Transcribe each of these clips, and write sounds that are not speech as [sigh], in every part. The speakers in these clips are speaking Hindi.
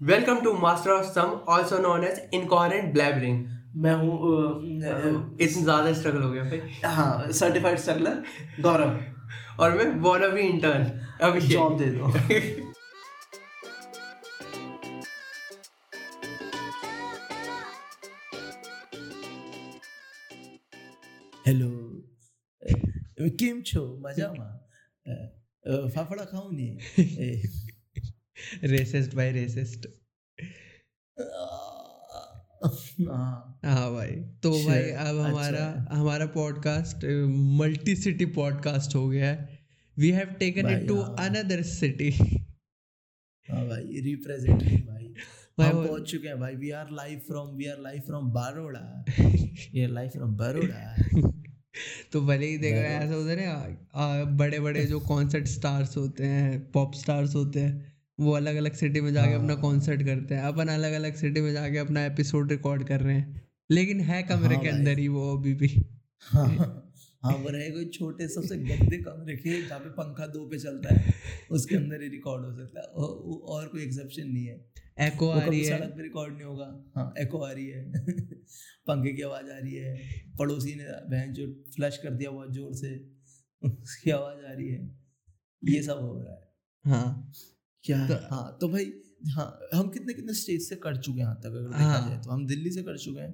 Welcome to Master of Sum, also known as Incoherent Blabbering. मैं हूँ अ, अ, इतना ज़्यादा स्ट्रगल हो गया भाई हाँ सर्टिफाइड स्ट्रगलर गौरव और मैं wanna be intern अभी जॉब दे दो હેલો કેમ છો મજામાં અ, અ, ફાફડા ખાવું ને એ, [laughs] रेसिस्ट भाई रेसिस्ट हाँ। भाई। तो अच्छा, भाई अब अच्छा। हमारा हमारा पॉडकास्ट मल्टी सिटी पॉडकास्ट हो गया है। We have taken it to. Another city हाँ भाई भाई। भाई, हम पहुँच चुके हैं भाई। We are live from we are live from Baroda we are live from तो भले ही देखो ऐसा होता है ना बड़े बड़े जो कॉन्सर्ट स्टार्स होते हैं पॉप स्टार्स होते हैं वो अलग अलग सिटी में जाके अपना हाँ। कॉन्सर्ट करते हैं अपन अलग अलग सिटी में जाके अपना एपिसोड रिकॉर्ड कर रहे हैं। लेकिन है कमरे हाँ के अंदर ही वो अभी भी। हाँ हाँ वो रहे कोई छोटे सबसे गंदे कमरे के जहाँ पे पंखा दो पे चलता है उसके अंदर ही रिकॉर्ड हो सकता है। और, और कोई एक्सेप्शन नहीं है। एको आ रही है। सड़क पे रिकॉर्ड नहीं होगा। हाँ एको आ रही है। [laughs] पंखे की आवाज़ आ रही है। पड़ोसी ने बहन जो फ्लश कर दिया बहुत ज़ोर से उसकी आवाज़ आ रही है। ये सब हो रहा है। हाँ। क्या तो- हाँ तो भाई हाँ हम कितने कितने स्टेट से कर चुके हैं यहाँ तक अगर देखा हाँ। जाए तो। हम दिल्ली से कर चुके हैं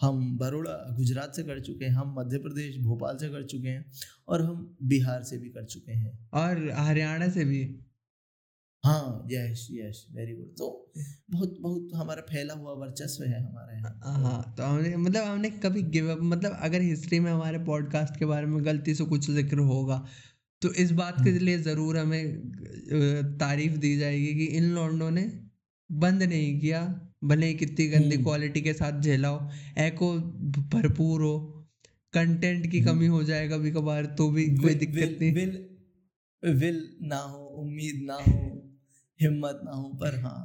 हम बड़ौदा गुजरात से कर चुके हैं हम मध्य प्रदेश भोपाल से कर चुके हैं और हम बिहार से भी कर चुके हैं। और हरियाणा से भी? हाँ यस यस वेरी गुड तो बहुत बहुत हमारा फैला हुआ वर्चस्व है हमारे यहाँ। हाँ तो हमने मतलब हमने कभी गिव अप मतलब अगर हिस्ट्री में हमारे पॉडकास्ट के बारे में गलती से कुछ ज़िक्र होगा तो इस बात के लिए ज़रूर हमें तारीफ़ दी जाएगी कि इन लॉन्डो ने बंद नहीं किया भले ही कितनी गंदी हम्म। क्वालिटी के साथ झेला हो एको भरपूर हो कंटेंट की कमी हो जाए कभी कभार तो भी कोई दिक्कत नहीं। विल विल ना हो उम्मीद ना हो हिम्मत ना हो पर हाँ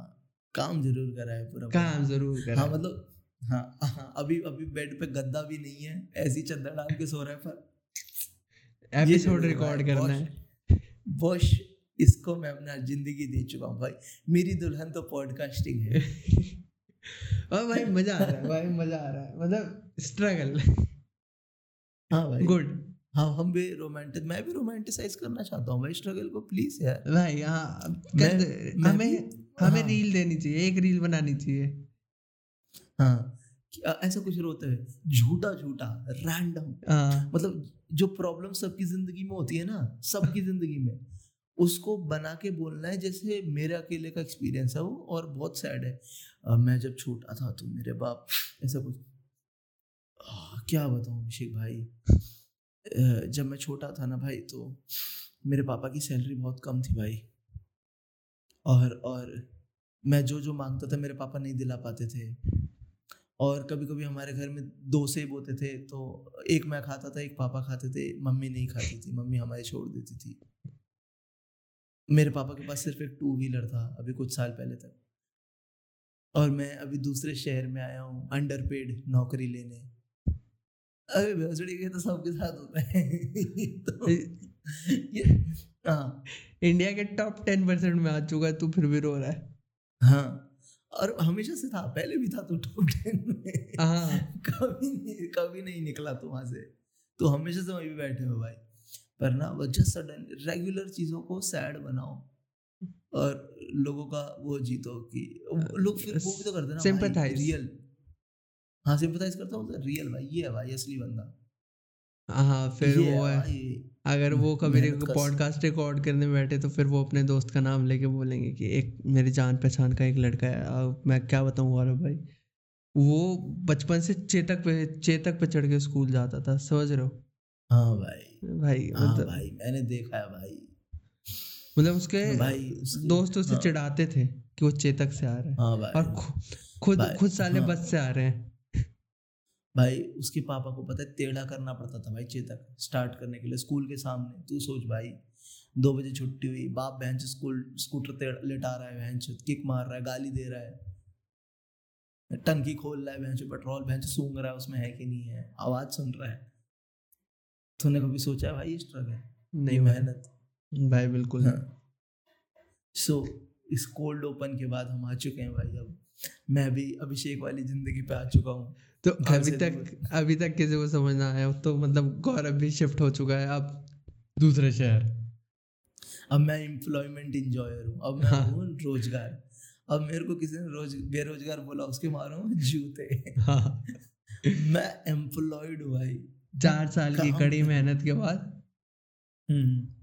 काम ज़रूर करा है पूरा काम ज़रूर करें हाँ मतलब हाँ हाँ अभी अभी बेड पे गद्दा भी नहीं है ऐसी चद्दर डाल के सो रहा है पर एपिसोड रिकॉर्ड करना है। बॉश इसको मैं अपना ज़िंदगी दे चुका हूँ भाई। मेरी दुल्हन तो पॉडकास्टिंग है। [laughs] और भाई मज़ा आ रहा है भाई मज़ा आ रहा है। मतलब स्ट्रगल हाँ भाई। गुड हाँ हम भी रोमांटिक मैं भी रोमांटिसाइज करना चाहता हूँ भाई स्ट्रगल को प्लीज़ यार। भाई हाँ मैं- मैं हमें हमें हाँ। रील देनी चाहिए एक रील बनानी चाहिए। हाँ। ऐसा कुछ रोते हुए। झूठा झूठा रैंडम हाँ। मतलब जो प्रॉब्लम सबकी ज़िंदगी में होती है ना सबकी ज़िंदगी में उसको बना के बोलना है जैसे मेरे अकेले का एक्सपीरियंस है वो और बहुत सैड है। अ, मैं जब छोटा था तो मेरे बाप ऐसा कुछ आ, क्या बताऊँ अभिषेक भाई? अ, जब मैं छोटा था ना भाई तो मेरे पापा की सैलरी बहुत कम थी भाई। और और मैं जो जो माँगता था मेरे पापा नहीं दिला पाते थे। और कभी कभी हमारे घर में दो सेब होते थे तो एक मैं खाता था एक पापा खाते थे मम्मी नहीं खाती थी मम्मी हमारे छोड़ देती थी। मेरे पापा के पास सिर्फ़ एक टू व्हीलर था अभी कुछ साल पहले तक। और मैं अभी दूसरे शहर में आया हूँ अंडर पेड नौकरी लेने। अरे भैंसड़ी के तो सबके साथ होता है। [laughs] तो ये हाँ। इंडिया के टॉप टेन परसेंट में आ चुका है तू फिर भी रो रहा है। हाँ। और हमेशा से था पहले भी था तो टॉप टेन में। हाँ। कभी नहीं कभी नहीं निकला तू वहाँ से। तो हमेशा से वहीं बैठे हो भाई। पर ना वजह सडन रेगुलर चीज़ों को सैड बनाओ। और लोगों का वो जीतो कि लोग फिर वो भी तो करते ना Sympathize. रियल हाँ सिंपथाइज करता हूँ रियल भाई ये है भाई असली बंदा। हाँ फिर वो है। अगर वो कभी पॉडकास्ट रिकॉर्ड करने बैठे तो फिर वो अपने दोस्त का नाम लेके बोलेंगे कि एक मेरी जान पहचान का एक लड़का है। अब मैं क्या बताऊँ गौरव भाई? वो बचपन से चेतक पे चेतक पे चढ़ के स्कूल जाता था समझ रहे हो? हाँ भाई। भाई हाँ मतलब भाई मैंने देखा है भाई। मतलब उसके भाई उसकी- दोस्त उसे हाँ। चिढ़ाते थे कि वो चेतक से आ रहा है। हाँ भाई। और खुद खुद साले हाँ। बस से आ रहे हैं। भाई उसके पापा को पता है टेढ़ा करना पड़ता था भाई चेतक स्टार्ट करने के लिए। स्कूल के सामने तू सोच भाई दो बजे छुट्टी हुई बाप बहन से स्कूल स्कूटर लेटा रहा है बहन से किक मार रहा है गाली दे रहा है टंकी खोल रहा है बहन से पेट्रोल बहन से सूंघ रहा है उसमें है कि नहीं है आवाज़ सुन रहा है। तूने कभी सोचा है भाई ये स्ट्रगल नहीं मेहनत। भाई बिल्कुल। हाँ। सो so, इस कोल्ड ओपन के बाद हम आ चुके हैं भाई अब मैं भी अभिषेक वाली ज़िंदगी पे आ चुका हूँ। तो अभी तक अभी तक किसी को समझ ना आया तो मतलब गौरव भी शिफ्ट हो चुका है अब दूसरे शहर। अब मैं एम्प्लॉयमेंट इंजॉयर हूँ अब मैं हाँ। रोज़गार। अब मेरे को किसी ने रोज बेरोजगार बोला उसके मारो जूते। हाँ। [laughs] मैं एम्प्लॉयड हूँ भाई। चार साल की कड़ी मेहनत के बाद? हम्म।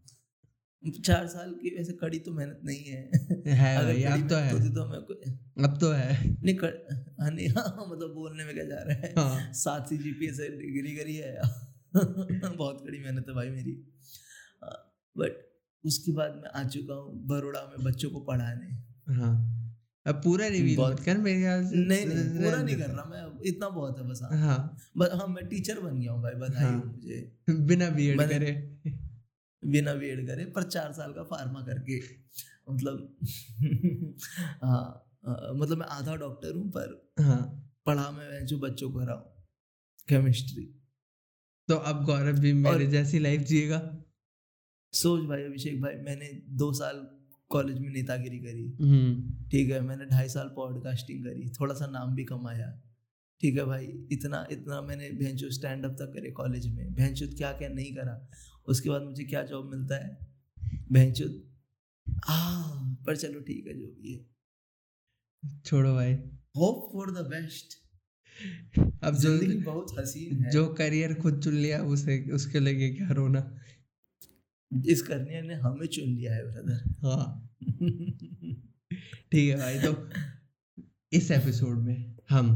चार साल की वैसे कड़ी तो मेहनत नहीं है। है भाई अब तो है। होती तो मैं कोई अब तो है। नहीं कर हाँ नहीं हाँ मतलब बोलने में क्या जा रहा है? हाँ। सात सी जीपीए से डिग्री करी है। [laughs] बहुत कड़ी मेहनत है भाई मेरी। बट उसके बाद मैं आ चुका हूँ बड़ोड़ा में बच्चों को पढ़ाने। हाँ। अब पूरा रिवील बहुत- मत कर मेरे ख्याल से। नहीं नहीं पूरा नहीं कर रहा मैं इतना बहुत है बस। हाँ। हाँ। हाँ मैं टीचर बन गया हूँ भाई बधाई हाँ। मुझे। बिना बीएड करे। बिना वेड करे पर चार साल का फार्मा करके। मतलब हाँ हाँ, मतलब मैं आधा डॉक्टर हूँ पर हाँ। पढ़ा मैं जो बच्चों को रहा हूँ केमिस्ट्री तो अब गौरव भी मेरे और- जैसी लाइफ जिएगा? सोच भाई अभिषेक भाई मैंने दो साल कॉलेज में नेतागिरी करी। हम्म। ठीक है मैंने ढाई साल पॉडकास्टिंग करी थोड़ा सा नाम भी कमाया। ठीक है भाई इतना इतना मैंने भैंचो स्टैंड अप तक करे कॉलेज में। भैंचो क्या क्या नहीं करा। उसके बाद मुझे क्या जॉब मिलता है? भैंचो आ पर चलो ठीक है जो भी है। छोड़ो भाई। होप फॉर द बेस्ट अब जो ज़िंदगी बहुत हसीन है। जो करियर खुद चुन लिया उसे उसके लगे क्या रोना? इस करने ने हमें चुन लिया है ब्रदर हाँ। ठीक है भाई तो इस एपिसोड में हम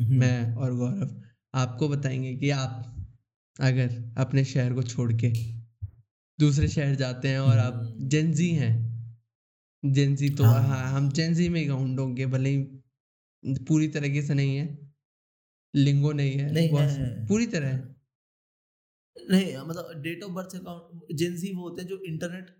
मैं और गौरव आपको बताएँगे कि आप अगर अपने शहर को छोड़ के दूसरे शहर जाते हैं और आप हम्म। जेंजी हैं जेंजी तो हाँ। हाँ हम जेंजी में काउंट होंगे भले ही पूरी तरीके से नहीं है लिंगो नहीं है नहीं बहुत- है। पूरी तरह नहीं मतलब date of birth account gen Z वो होते हैं जो इंटरनेट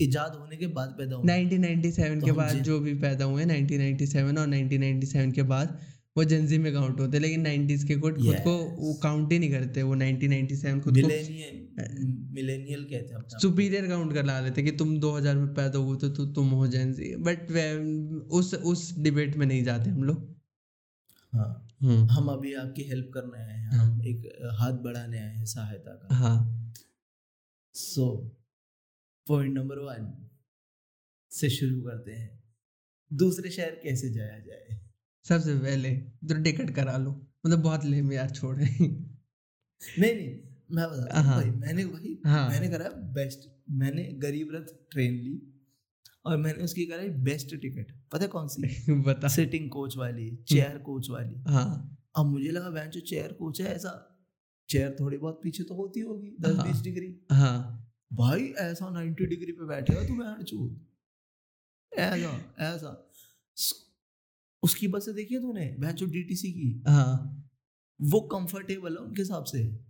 इजाद होने के बाद पैदा हुए 1997 तो के बाद जो भी पैदा हुए 1997 और 1997 के बाद वो जेंजी में काउंट होते हैं लेकिन 90s के खुद खुद को वो काउंट ही नहीं करते वो 1997 खुद को मिलेनियल मिलेनियल कहते हैं सुपीरियर काउंट कर ला लेते कि तुम 2000 में पैदा हुए तो, तो तुम हो जेंजी बट उस उस डिबेट में नहीं जाते हम लोग। हाँ। हम्म। हम अभी आपकी हेल्प करने आए हैं हम एक हाथ बढ़ाने आए हैं सहायता का। हाँ। सो पॉइंट नंबर वन से शुरू करते हैं। दूसरे शहर कैसे जाया जाए? सबसे पहले तो टिकट करा लो। मतलब बहुत लेम यार छोड़े। नहीं नहीं मैं बता हाँ। भाई मैंने वही हाँ। मैंने करा बेस्ट मैंने गरीब रथ ट्रेन ली और मैंने उसकी कराई बेस्ट टिकट। पता कौन सी? [laughs] बता। सिटिंग कोच वाली चेयर कोच वाली। हाँ। अब मुझे लगा बहन जो चेयर कोच है ऐसा चेयर थोड़ी बहुत पीछे तो होती होगी दस हाँ। बीस डिग्री। हाँ। भाई ऐसा नाइन्टी डिग्री पे बैठेगा तू बहन चूत ऐसा ऐसा। उसकी बस से देखिए तूने? बहन जो डीटीसी की? हाँ। वो कंफर्टेबल है उनके हिसाब से?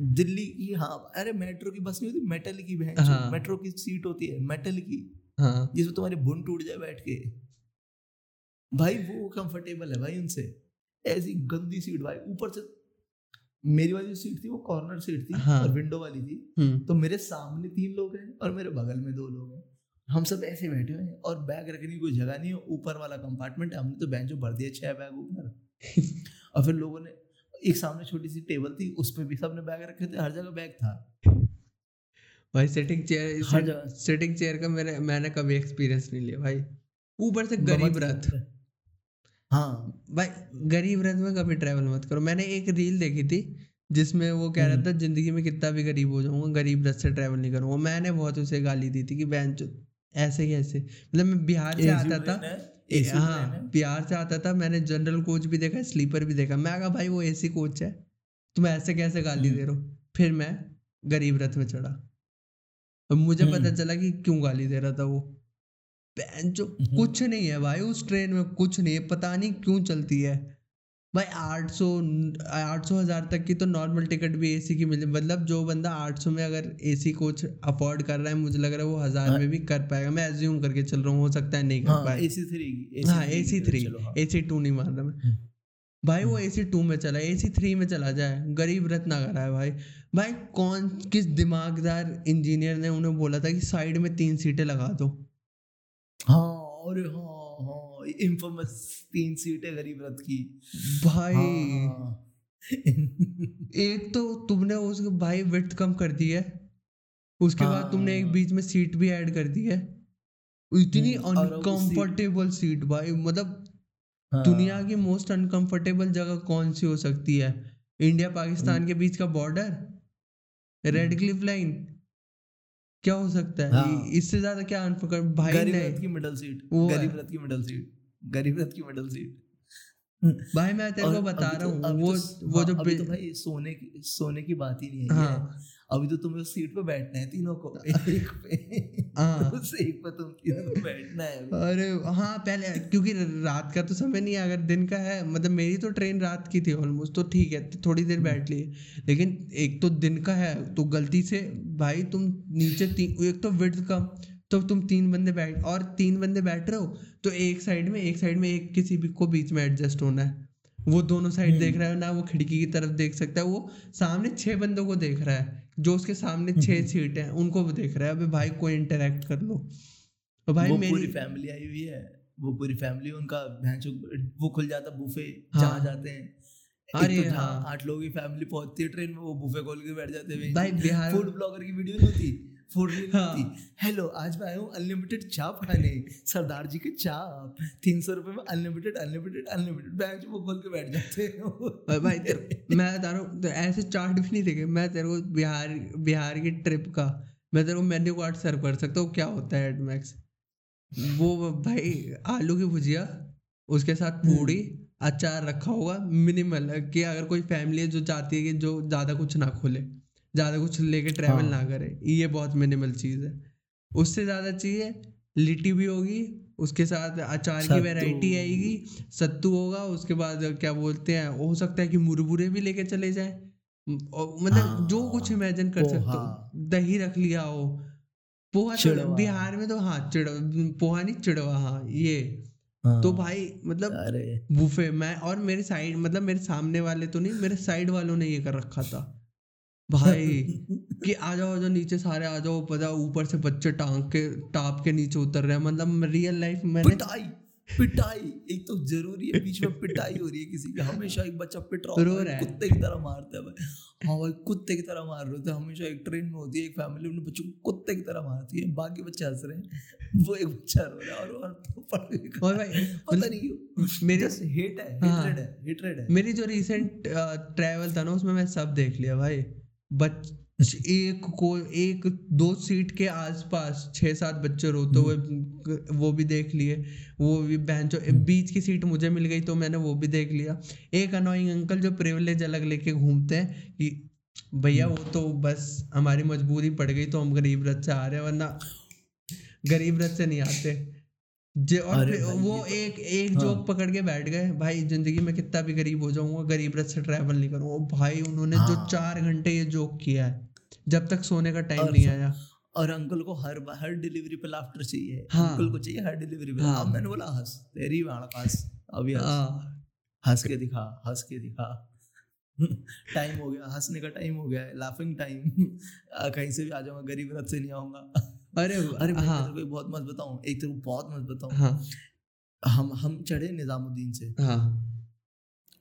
दिल्ली की हाँ। अरे मेट्रो की बस नहीं होती मेटल की बहन। हाँ। मेट्रो की सीट होती है मेटल की। हाँ। जिसमें तुम्हारी बुन टूट जाए बैठ के। भाई वो कंफर्टेबल है भाई उनसे। ऐसी गंदी सीट भाई। ऊपर से मेरी वाली जो सीट थी वो कॉर्नर सीट थी हाँ। और विंडो वाली थी। हम्म। तो मेरे सामने तीन लोग हैं और मेरे बगल में दो लोग हैं। हम सब ऐसे बैठे हुए हैं और बैग रखने की कोई जगह नहीं है। ऊपर वाला कंपार्टमेंट है हमने तो बेंच भर दिया छह बैग ऊपर और फिर लोगों ने एक सामने छोटी सी टेबल थी उस पर भी सबने बैग रखे थे हर जगह बैग था। भाई सिटिंग चेयर हर जगह। सिटिंग चेयर का मेरे मैंने कभी एक्सपीरियंस नहीं लिया भाई। ऊपर से गरीब रथ। हाँ। भाई गरीब रथ में कभी ट्रैवल मत करो। मैंने एक रील देखी थी जिसमें वो कह रहा था ज़िंदगी में कितना भी गरीब हो जाऊँगा गरीब रथ से ट्रैवल नहीं करूँगा। मैंने बहुत उसे गाली दी थी कि बहन ऐसे कैसे मतलब मैं बिहार से आता था। ए, हाँ बिहार से आता था। मैंने जनरल कोच भी देखा स्लीपर भी देखा। मैं कहा भाई वो एसी कोच है। तुम ऐसे कैसे गाली दे रहे हो? फिर मैं गरीब रथ में चढ़ा। और मुझे पता हम्म। चला कि क्यों गाली दे रहा था वो। जो हम्म। कुछ नहीं है भाई उस ट्रेन में कुछ नहीं है। पता नहीं क्यों चलती है। भाई आठ सौ आठ सौ हज़ार तक की तो नॉर्मल टिकट भी एसी की मिल मतलब जो बंदा आठ सौ में अगर एसी कोच अफोर्ड कर रहा है मुझे लग रहा है वो हज़ार हाँ। में भी कर पाएगा। मैं एज्यूम करके चल रहा हूँ हो सकता है नहीं कर हाँ पाए। एसी थ्री हाँ एसी थ्री चलो हाँ। एसी टू नहीं मान रहा मैं। हम्म। भाई वो ए सी टू में चला ए सी थ्री में चला जाए गरीब करा है भाई। भाई कौन किस दिमागदार इंजीनियर ने उन्हें बोला था कि साइड में तीन सीटें लगा दो? हाँ अरे हाँ हाँ इन्फेमस तीन सीटें गरीब रथ की भाई हाँ। एक तो तुमने उसके भाई विड्थ कम कर दी है उसके हाँ। बाद तुमने एक। बीच में सीट भी ऐड कर दी है इतनी हम्म, अनकंफर्टेबल सीट भाई मतलब हाँ। दुनिया की मोस्ट अनकंफर्टेबल जगह कौन सी हो सकती है इंडिया पाकिस्तान हम्म। के बीच का बॉर्डर रेड क्लिफ लाइन क्या हो सकता है? हाँ। इससे ज़्यादा क्या भाई गरीब रथ की मिडल सीट वो गरीब रथ की मिडल सीट गरीब रथ की मिडल सीट भाई मैं तेरे को बता रहा तो- हूँ वो तो- वो हाँ, जो अभी तो भाई सोने की सोने की बात ही नहीं है हाँ। अभी तो तुम्हें सीट पे बैठना है तीनों को [laughs] एक पे। हाँ। [laughs] एक पे तुम तीनों को बैठना है अरे हाँ पहले क्योंकि रात का तो समय नहीं है अगर दिन का है मतलब मेरी तो ट्रेन रात की थी ऑलमोस्ट तो ठीक है तो थोड़ी देर बैठ ली। लेकिन एक तो दिन का है तो गलती से भाई तुम नीचे एक तो विड्थ कम तो तुम तीन बंदे बैठ और तीन बंदे बैठ रहे हो तो एक साइड में एक साइड में एक किसी भी को बीच में एडजस्ट होना है। वो दोनों साइड देख रहा है ना वो खिड़की की तरफ़ देख सकता है वो सामने छह बंदों को देख रहा है जो उसके सामने छह सीट हैं उनको वो देख रहा है अबे भाई कोई इंटरेक्ट कर लो। तो भाई वो पूरी मेरी फैमिली आई हुई है वो पूरी फैमिली उनका भैंसो वो खुल जाता बुफे हाँ। जहाँ जाते हैं। अरे तो हाँ। आठ लोगों की फैमिली पहुँचती है ट्रेन में वो बुफे खोल के बैठ जाते हैं भाई। बिहार फ़ूड ब्लॉगर की वीडियो होती? फ़ूड हाँ। होती हेलो आज मैं आया हूँ अनलिमिटेड चाप खाने सरदार जी के चाप तीन सौ रुपए में अनलिमिटेड अनलिमिटेड अनलिमिटेड बैंक वो खोल के बैठ जाते हैं। भाई तेरे, मैं बता रहा हूँ तो ऐसे चार्ट भी नहीं देखे। मैं तेरे को बिहार बिहार की ट्रिप का मैं तेरे को मेन्यू कार्ड सर्व कर सकता हूँ। क्या होता है एडमैक्स वो भाई आलू की भुजिया उसके साथ हम्म। पूड़ी अचार रखा होगा मिनिमल कि अगर कोई फैमिली है जो चाहती है कि जो ज़्यादा कुछ ना खोले। ज़्यादा कुछ लेके ट्रैवल हाँ। ना करे। ये बहुत मिनिमल चीज़ है। उससे ज़्यादा चाहिए लिट्टी भी होगी उसके साथ अचार की। वैरायटी आएगी सत्तू होगा उसके बाद क्या बोलते हैं हो सकता है कि मुरमुरे भी लेके चले जाए। मतलब हाँ, जो कुछ इमेजिन कर सकते। हो। दही रख लिया हो। पोहा तो बिहार में तो हाँ चिड़ पोहा नहीं चिड़वा हाँ ये। हाँ, तो भाई मतलब बुफे मैं और मेरे साइड मतलब मेरे सामने वाले तो नहीं मेरे साइड वालों ने ये कर रखा था। भाई [laughs] कि आ जाओ आ जाओ नीचे सारे आ जाओ पता ऊपर से बच्चे टांग के टाप के नीचे उतर रहे हैं। मतलब रियल लाइफ मैंने पिटाई पिटाई। एक तो ज़रूरी है बीच में पिटाई हो रही है किसी की। हमेशा एक बच्चा पिट रहा होता है है। कुत्ते की तरह मारता है भाई। हाँ भाई कुत्ते की तरह मार रहे होते हैं। हमेशा एक ट्रेन में होती है एक फैमिली अपने बच्चों को कुत्ते की तरह मारती है। बाकी बच्चे हंस रहे हैं। वो एक बच्चा रो रहा है और और गया। और भाई पता नहीं क्यों। मेरी हेट है हाँ। हेटरेड है हेटरेड है। मेरी जो रिसेंट ट्रैवल था ना उसमें मैं सब देख लिया भाई। बच एक को एक दो सीट के आसपास छह सात बच्चे रोते हुए वो भी देख लिए। वो भी बहन जो बीच की सीट मुझे मिल गई तो मैंने वो भी देख लिया। एक अनोइंग अंकल जो प्रिविलेज अलग लेके घूमते हैं कि भैया वो तो बस हमारी मजबूरी पड़ गई तो हम गरीब रथ से आ रहे हैं वरना गरीब रथ से नहीं आते। और वो तो- एक एक हाँ। जोक पकड़ के बैठ गए भाई ज़िंदगी में कितना भी गरीब हो जाऊँगा गरीब रथ से ट्रैवल नहीं करूँगा भाई उन्होंने हाँ। जो। चार घंटे ये जोक किया है जब तक सोने का टाइम नहीं आया और अंकल को हर बार हर डिलीवरी पे लाफ्टर चाहिए हाँ। अंकल को चाहिए हर डिलीवरी पे हाँ। अब मैंने बोला हंस तेरी हंस अभी हंस हाँ, हंस के दिखा हंस के दिखा [laughs] टाइम हो गया हंसने का टाइम हो गया लाफिंग टाइम [laughs] कहीं से भी आ जाऊँगा गरीब रथ से नहीं आऊँगा अरे अरे हाँ। तेरे को बहुत मत बताऊँ एक तो बहुत मत बताऊँ। हाँ। हम हम चढ़े निजामुद्दीन से। हाँ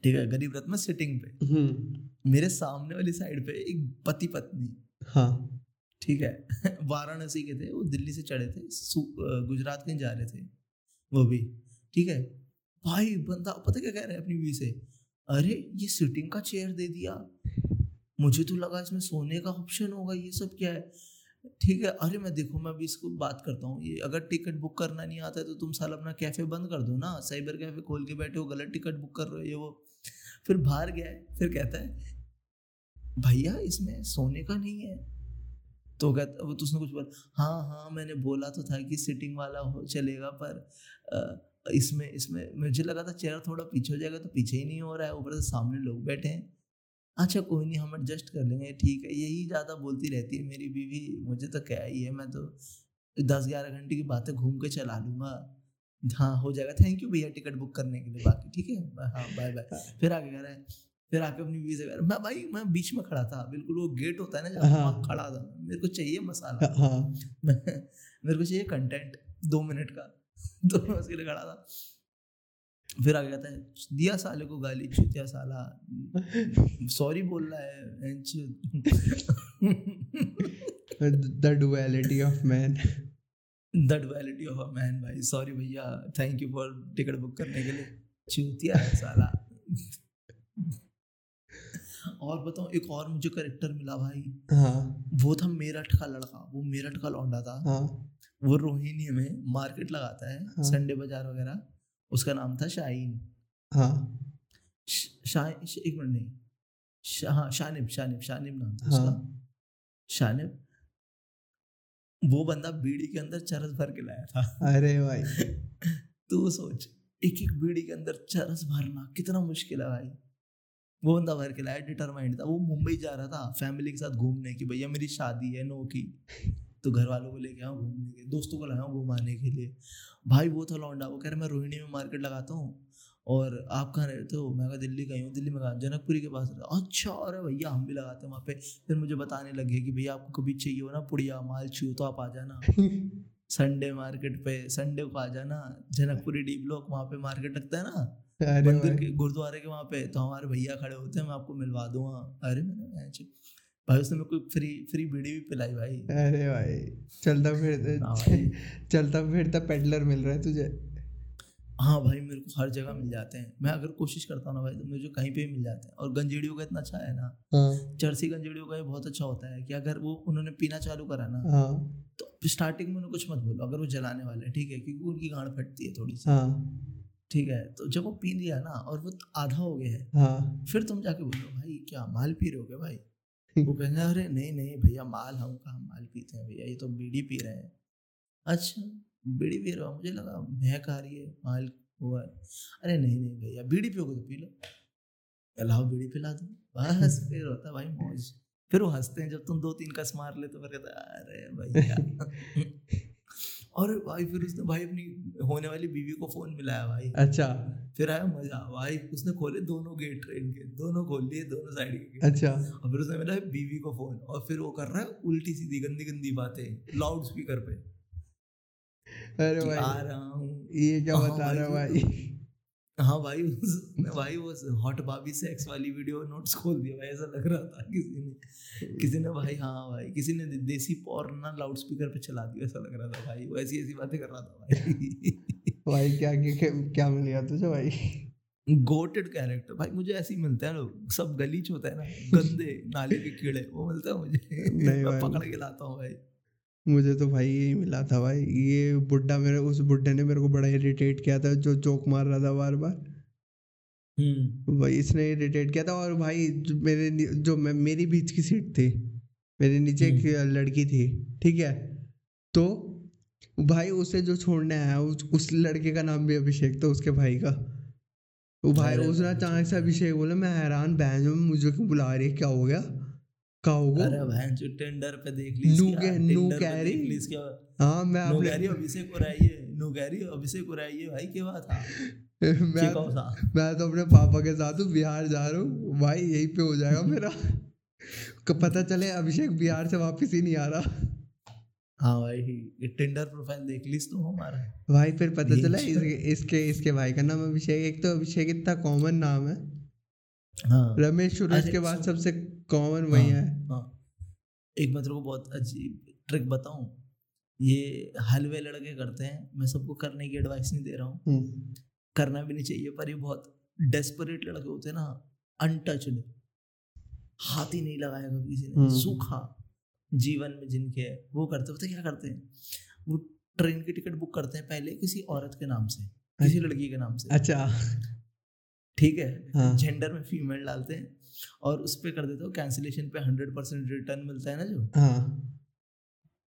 ठीक है गरीब रथ में सिटिंग पे। हम्म। मेरे सामने वाली साइड पे एक पति पत्नी। हाँ। ठीक है [laughs] वाराणसी के थे वो दिल्ली से चढ़े थे गुजरात कहीं जा रहे थे वो भी। ठीक है भाई बंदा पता क्या कह रहा है अपनी बीवी से? अरे ये सिटिंग का चेयर दे दिया। मुझे तो लगा इसमें सोने का ऑप्शन होगा ये सब क्या है? ठीक है, अरे मैं देखो, मैं अभी इसको बात करता हूँ। ये अगर टिकट बुक करना नहीं आता है तो तुम साल अपना कैफ़े बंद कर दो ना। साइबर कैफ़े खोल के बैठे हो, गलत टिकट बुक कर रहे हो, ये वो। फिर बाहर गया है, फिर कहता है, भैया, इसमें सोने का नहीं है। तो कहता, वो तो उसने कुछ बोला हाँ हाँ मैंने बोला तो था कि सिटिंग वाला हो, चलेगा, पर इसमें इसमें, मुझे लगा था चेयर थोड़ा पीछे हो जाएगा तो पीछे ही नहीं हो रहा है, ऊपर से सामने लोग बैठे हैं। अच्छा कोई नहीं हम एडजस्ट कर लेंगे ठीक है। यही ज़्यादा बोलती रहती है मेरी बीवी मुझे तो क्या ही है मैं तो दस ग्यारह घंटे की बातें घूम के चला लूँगा। हाँ हो जाएगा। थैंक यू भैया टिकट बुक करने के लिए बाकी ठीक है। हाँ बाय बाय फिर आगे कह रहा है फिर आके अपनी बीवी से कह रहा है, मैं भाई मैं बीच में खड़ा था बिल्कुल वो गेट होता है ना जहाँ हाँ। खड़ा था मेरे को चाहिए मसाला। हाँ मेरे को चाहिए कंटेंट दो मिनट का। [laughs] तो मैं उसके लिए खड़ा था। फिर आगे कहता है दिया साले को गाली चुतिया साला सॉरी बोल रहा है the duality of man the duality of a man भाई सॉरी भैया thank you for ticket book करने के लिए। चूतिया है साला। और बताओ एक और मुझे करेक्टर मिला भाई। हाँ। वो था मेरठ का लड़का वो मेरठ का लौंडा था। हाँ। वो रोहिणी में मार्केट लगाता है हाँ। संडे बाज़ार वगैरह। उसका नाम था शाहीन। हाँ। शाह एक मिनट नहीं। शा, हाँ शानिब शानिब शानिब नाम था हाँ। उसका शानिब वो बंदा बीड़ी के अंदर चरस भर के लाया था। अरे भाई। [laughs] तू सोच एक एक बीड़ी के अंदर चरस भरना कितना मुश्किल है भाई। वो बंदा भर के लाया डिटरमाइंड था। वो मुंबई जा रहा था फैमिली के साथ घूमने की भैया मेरी शादी है नो की। तो घर वालों को लेके आओ घूमने के दोस्तों को लाया घुमाने के लिए। भाई वो था लौंडा वो कह रहा मैं रोहिणी में मार्केट लगाता हूँ और आप कहाँ रहते हो? मैं कहा दिल्ली गई हूँ दिल्ली में कहा जनकपुरी के पास रहता अच्छा अरे भैया हम भी लगाते हैं वहाँ पे। फिर मुझे बताने लगे कि भैया आपको कभी चाहिए हो ना पुड़िया माल छियो तो आप आ जाना। [laughs] संडे मार्केट पे संडे को आ जाना जनकपुरी डी ब्लॉक वहाँ पे मार्केट लगता है ना? मंदिर के गुरुद्वारे के वहाँ पे। तो हमारे भैया खड़े होते हैं मैं आपको मिलवा दूँगा। अरे मैंने भाई उसने मेरे को फ्री फ्री बीड़ी भी पिलाई भाई। अरे भाई चलता हाँ फिरता चलता फिरता पेडलर मिल रहा है तुझे। हाँ भाई मेरे को हर जगह मिल जाते हैं। मैं अगर कोशिश करता हूँ ना भाई तो मुझे कहीं पे भी मिल जाते हैं। और गंजेड़ियों का इतना अच्छा है ना हाँ। चरसी गंजेड़ियों का ये बहुत अच्छा होता है कि अगर वो उन्होंने पीना चालू करा ना हाँ। तो स्टार्टिंग में उन्हें कुछ मत बोलो अगर वो जलाने वाले हैं ठीक है क्योंकि उनकी गांड फटती है थोड़ी सी। हाँ। ठीक है तो जब वो पी लिया ना और वो आधा हो गया है हाँ। फिर तुम जाके बोलो भाई क्या माल पी रहे हो भाई? वो [laughs] कहेंगे अरे नहीं नहीं भैया माल हम कहा माल पीते हैं भैया? ये तो बीड़ी पी रहे हैं। अच्छा बीड़ी पी रहा मुझे लगा महक आ रही है माल हुआ अरे नहीं नहीं भैया बीड़ी पियोगे तो पी लो। लाओ बीड़ी पिला दो? बस [laughs] फिर होता भाई मौज। फिर वो हँसते हैं जब तुम दो तीन कस मार ले तो फिर कहते अरे भैया। [laughs] और भाई फिर उसने भाई अपनी होने वाली बीवी को फ़ोन मिलाया भाई। अच्छा। फिर आया मज़ा भाई उसने खोले दोनों गेट ट्रेन के दोनों खोल लिए दोनों साइड के। अच्छा। और फिर उसने मिला बीवी को फ़ोन और फिर वो कर रहा है उल्टी सीधी गंदी गंदी बातें लाउड स्पीकर पे। अरे भाई। आ रहा हूँ। ये क्या हाँ बता रहा है भाई? हाँ भाई भाई वो हॉट बाबी सेक्स वाली वीडियो नोट्स खोल दिया भाई ऐसा लग रहा था किसी ने। किसी ने भाई हाँ भाई किसी ने देसी पॉर्न ना लाउड स्पीकर पे चला दिया ऐसा लग रहा था भाई वो ऐसी ऐसी बातें कर रहा था भाई। भाई क्या क्या क्या मिल गया तुझे भाई? गोटेड कैरेक्टर भाई मुझे ऐसे ही मिलते हैं लोग सब गलीच होता है ना गंदे नाले के कीड़े वो मिलता है मुझे। मैं पकड़ के लाता हूँ भाई। मुझे तो भाई यही मिला था भाई। ये बुड्ढा मेरे उस बुड्ढे ने मेरे को बड़ा इरिटेट किया था जो जोक मार रहा था बार बार। हम्म। भाई इसने इरिटेट किया था और भाई जो मेरे नी- जो मैं मेरी बीच की सीट थी मेरे नीचे एक लड़की थी ठीक है? तो भाई उसे जो छोड़ने आया उस, उस लड़के का नाम भी अभिषेक था उसके भाई का। वो भाई अरे उसने भाई। अचानक से अभिषेक बोला मैं हैरान बहन जो मुझे क्यों बुला रही है क्या हो गया? क्या हो अरे बहन जो टेंडर पे देख ली नू कै- नू कैरी? ली हाँ। मैं अपने गैरी अभिषेक को रहिए नो गैरी अभिषेक को रहिए भाई क्या बात था [laughs] मैं मैं तो अपने पापा के साथ हूँ बिहार जा रहा हूँ भाई यहीं पे हो जाएगा [laughs] मेरा। क- पता चले अभिषेक बिहार से वापस ही नहीं आ रहा। हाँ भाई टिंडर प्रोफ़ाइल देख ली तुम हमारा। भाई फिर पता चला। इसके इसके इसके भाई का नाम अभिषेक एक तो अभिषेक इतना कॉमन नाम है। हाँ। रमेश सूरज के बाद सबसे कॉमन वही हाँ, है। हाँ एक मैं तेरे को बहुत अजीब ट्रिक बताऊँ। ये हलवे लड़के करते हैं। मैं सबको करने की एडवाइस नहीं दे रहा हूँ। हम्म, करना भी नहीं चाहिए पर ये बहुत डेस्परेट लड़के होते हैं ना अनटचड हाथ ही नहीं लगाया कभी किसी ने। हम्म। सूखा जीवन में जिनके वो करते होते क्या करते हैं? वो ट्रेन की टिकट बुक करते हैं पहले किसी औरत के नाम से किसी लड़की के नाम से। अच्छा। ठीक है? हाँ। जेंडर में फीमेल डालते हैं। और उस पर कर देते हो कैंसिलेशन पे हंड्रेड परसेंट रिटर्न मिलता है ना जो? हाँ।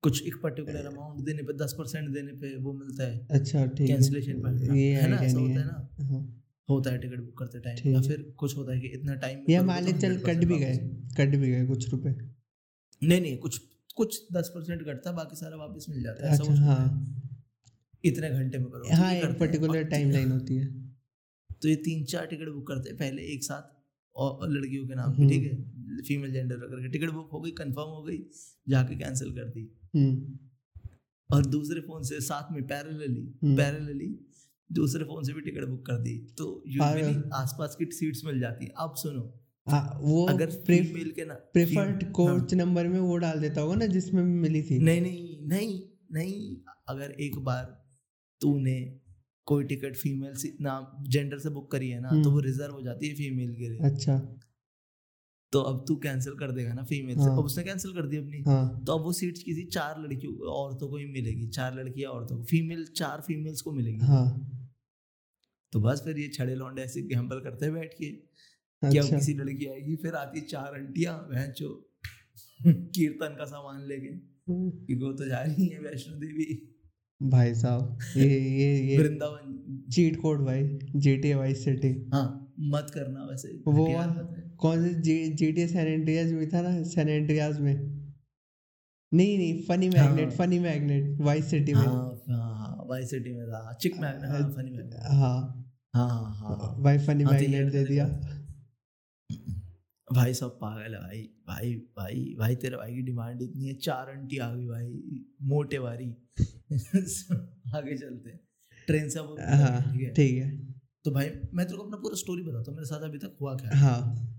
कुछ एक पर्टिकुलर अमाउंट देने पे दस परसेंट देने पे वो मिलता है। अच्छा ठीक है। कैंसिलेशन पे ये है ना? ऐसा होता है। ना? हाँ। होता है टिकट बुक करते टाइम या फिर कुछ होता है कि इतना टाइम या मान ले चल कट भी गए। कट भी गए कुछ रुपए। नहीं नहीं कुछ कुछ दस परसेंट कटता बाकी सारा वापस मिल जाता है अच्छा हाँ। इतने घंटे में करो हाँ एक पर्टिकुलर टाइम लाइन होती है। तो ये तीन चार टिकट बुक करते पहले एक साथ और लड़कियों के नाम पे हम्म। ठीक है फीमेल जेंडर करके टिकट बुक हो गई कंफर्म हो गई जाके कैंसिल कर दी हम्म और दूसरे फ़ोन से साथ में पैरेलली हम्म। पैरेलली दूसरे फ़ोन से भी टिकट बुक कर दी तो। यूजुअली आसपास की सीट्स मिल जाती है अब सुनो हाँ वो अगर फीमेल के ना प्रेफर्ड। कोच नंबर में वो डाल देता होगा ना जिसमें मिली थी नहीं नहीं नहीं नहीं अगर एक बार तूने कोई टिकट फीमेल से नाम जेंडर से बुक करी है ना तो हम्म। वो रिज़र्व हो जाती है फीमेल के लिए। अच्छा। तो अब तू कैंसिल कर देगा ना फीमेल हाँ। से। अब उसने कैंसिल कर दी अपनी। हाँ। तो अब वो सीट्स किसी चार लड़कियों औरतों को ही मिलेगी चार लड़कियाँ औरतों को। फीमेल चार फीमेल्स को मिलेगी। हाँ। तो बस फिर ये छड़े लौंडे ऐसे गैम्बल करते हैं बैठ के कि अब अच्छा। किसी लड़की आएगी फिर आती चार आंटियाँ भैंचो कीर्तन का सामान लेके। क्योंकि वो तो जा रही है वैष्णो देवी। भाई साहब ये ये ये वृंदावन। चीट कोड भाई जीटीए वाइस सिटी हाँ मत करना वैसे वो। कौन से जी जीटीए सैन एंड्रियास में था ना सैन एंड्रियास में। नहीं नहीं फनी मैग्नेट हाँ। फनी मैग्नेट वाइस सिटी में। हाँ हाँ हाँ सिटी में था। चिक मैग्नेट फनी मैग्नेट हाँ। हाँ हाँ भाई फनी हाँ, तो मैग्नेट दे दिया। भाई सब पागल है भाई भाई भाई भाई तेरे भाई की डिमांड इतनी है चार आंटी आ गई भाई मोटे वारी। [laughs] आगे चलते हैं। ट्रेन से अब हाँ ठीक है। तो भाई मैं तेरे को अपना पूरा स्टोरी बताता हूँ मेरे साथ अभी तक हुआ क्या है।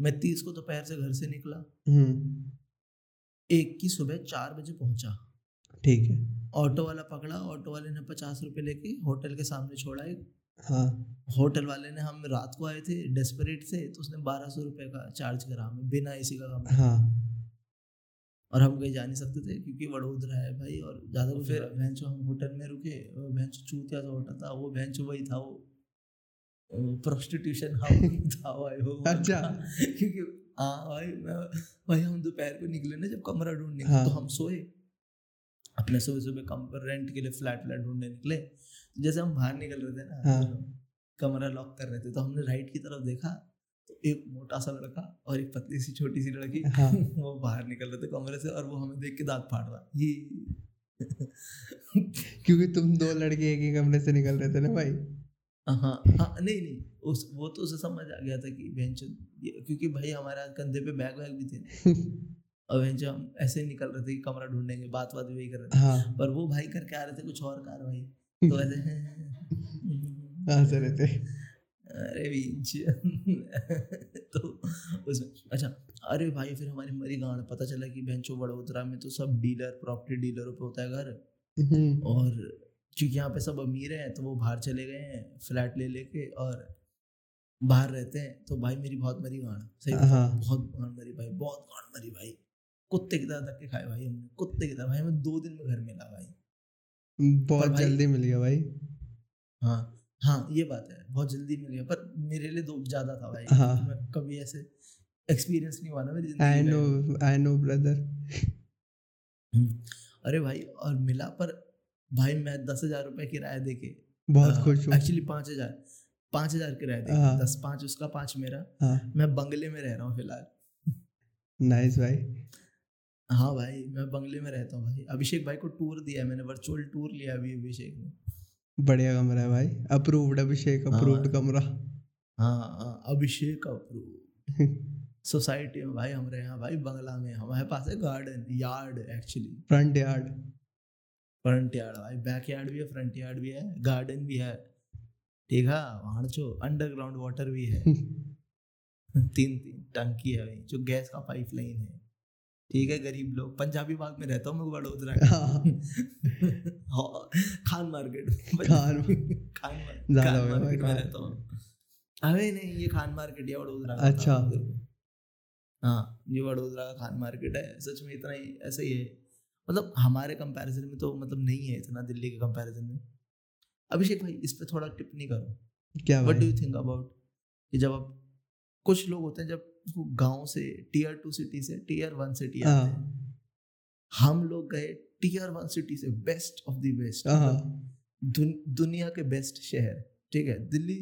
मैं तीस को दोपहर से घर से निकला। हम्म। एक की सुबह चार बजे पहुँचा। ठीक है। ऑटो वाला पकड़ा ऑटो वाले ने पचास रुपए लेके होटल के सामने छोड़ा एक हाँ। होटल वाले ने हम रात को आए थे डेस्परेट से तो उसने बारह सौ रुपये का चार्ज करा हमें बिना एसी का कमरा हाँ। और हम कहीं जा नहीं सकते थे क्योंकि वडोदरा है भाई और ज़्यादा कुछ फिर भैंस हम होटल में रुके वो भैंस चूतिया सा होटल था वो भैंस वही था वो प्रोस्टिट्यूशन हाउस [laughs] था भाई वो अच्छा। क्योंकि हाँ भाई मैं भाई हम दोपहर को निकले ना जब कमरा ढूँढने हाँ। तो हम सोए। अपने सुबह सुबह कम रेंट के लिए फ्लैट फ्लैट ढूँढने निकले। जैसे हम बाहर निकल रहे थे ना हाँ। कमरा लॉक कर रहे थे तो हमने राइट की तरफ़ देखा तो एक मोटा सा लड़का और एक पतली सी छोटी सी लड़की हाँ। [laughs] वो बाहर निकल रहे थे कमरे से और वो हमें देख के दांत फाड़ रहा। ये [laughs] क्योंकि तुम दो लड़के एक ही कमरे से निकल रहे थे ना भाई? हाँ हाँ नहीं नहीं उस वो तो उसे समझ आ गया था कि बेंच क्योंकि भाई हमारे कंधे पे बैग वैग भी थे [laughs] और बेंच हम ऐसे ही निकल रहे थे कि कमरा ढूंढेंगे बात बात वही कर रहे थे। हाँ। पर वो भाई करके आ रहे थे कुछ और कार्रवाई। [laughs] तो ऐसे। हंस अरे बीच तो उसमें अच्छा अरे भाई फिर हमारी मरी गांड पता चला कि बेंचो वडोदरा में तो सब डीलर प्रॉपर्टी डीलरों पे होता है घर। हम्म, और क्योंकि यहाँ पे सब अमीर हैं तो वो बाहर चले गए हैं फ्लैट ले लेके और बाहर रहते हैं। तो भाई मेरी बहुत मरी गांड सही हाँ। बहुत गांड मरी भाई बहुत गांड मरी भाई। कुत्ते की तरह धक्के खाए भाई हमने कुत्ते की तरह। भाई हमें दो दिन में घर मिला भाई। बहुत जल्दी मिल गया भाई। हाँ हाँ ये बात है बहुत जल्दी मिल गया पर मेरे लिए दो ज़्यादा था भाई हाँ। मैं कभी ऐसे एक्सपीरियंस नहीं हुआ ना मेरी I know I know brother. अरे भाई और मिला पर भाई मैं दस हज़ार रुपये किराया दे के बहुत खुश हूँ। एक्चुअली पाँच हज़ार पाँच हज़ार किराया दे हाँ। दस पाँच उसका पाँच मेरा। हाँ। मैं बंगले में रह रहा हूँ फ़िलहाल। नाइस भाई। हाँ भाई मैं बंगले में रहता हूँ भाई। अभिषेक भाई को टूर दिया है मैंने वर्चुअल टूर लिया अभी अभिषेक ने। बढ़िया कमरा है भाई अप्रूव्ड अभिषेक हाँ। अप्रूव्ड कमरा। हाँ हाँ अभिषेक अप्रूव सोसाइटी में भाई हमारे यहाँ भाई बंगला में। हमारे पास है garden yard actually front yard front yard भाई बैक यार्ड भी है फ्रंट यार्ड भी है गार्डन भी है। ठीक है वहाँ जो अंडरग्राउंड वाटर भी है। [laughs] तीन तीन टंकी है भाई जो गैस का पाइप लाइन है। ठीक है गरीब लोग। पंजाबी बाग में रहता हूँ मैं वडोदरा का। हाँ। हाँ, खान मार्केट। खान- खान मार्केट में रहता हूँ। अरे नहीं ये खान मार्केट है वडोदरा का अच्छा। हाँ ये वडोदरा का खान मार्केट है। सच में इतना ही ऐसा ही है। मतलब हमारे कंपैरिजन में तो मतलब नहीं है इतना दिल्ली के कंपैरिजन में। अभिषेक भाई इस पे थोड़ा टिप्पणी करो। क्या what do you think about कि जब आप कुछ लोग होते हैं जब गाँव से टीयर टू सिटी से टीयर वन सिटी आते हैं। हाँ हम लोग गए टीयर वन सिटी से बेस्ट ऑफ़ द बेस्ट हाँ। दुन, दुनिया के बेस्ट शहर ठीक है? दिल्ली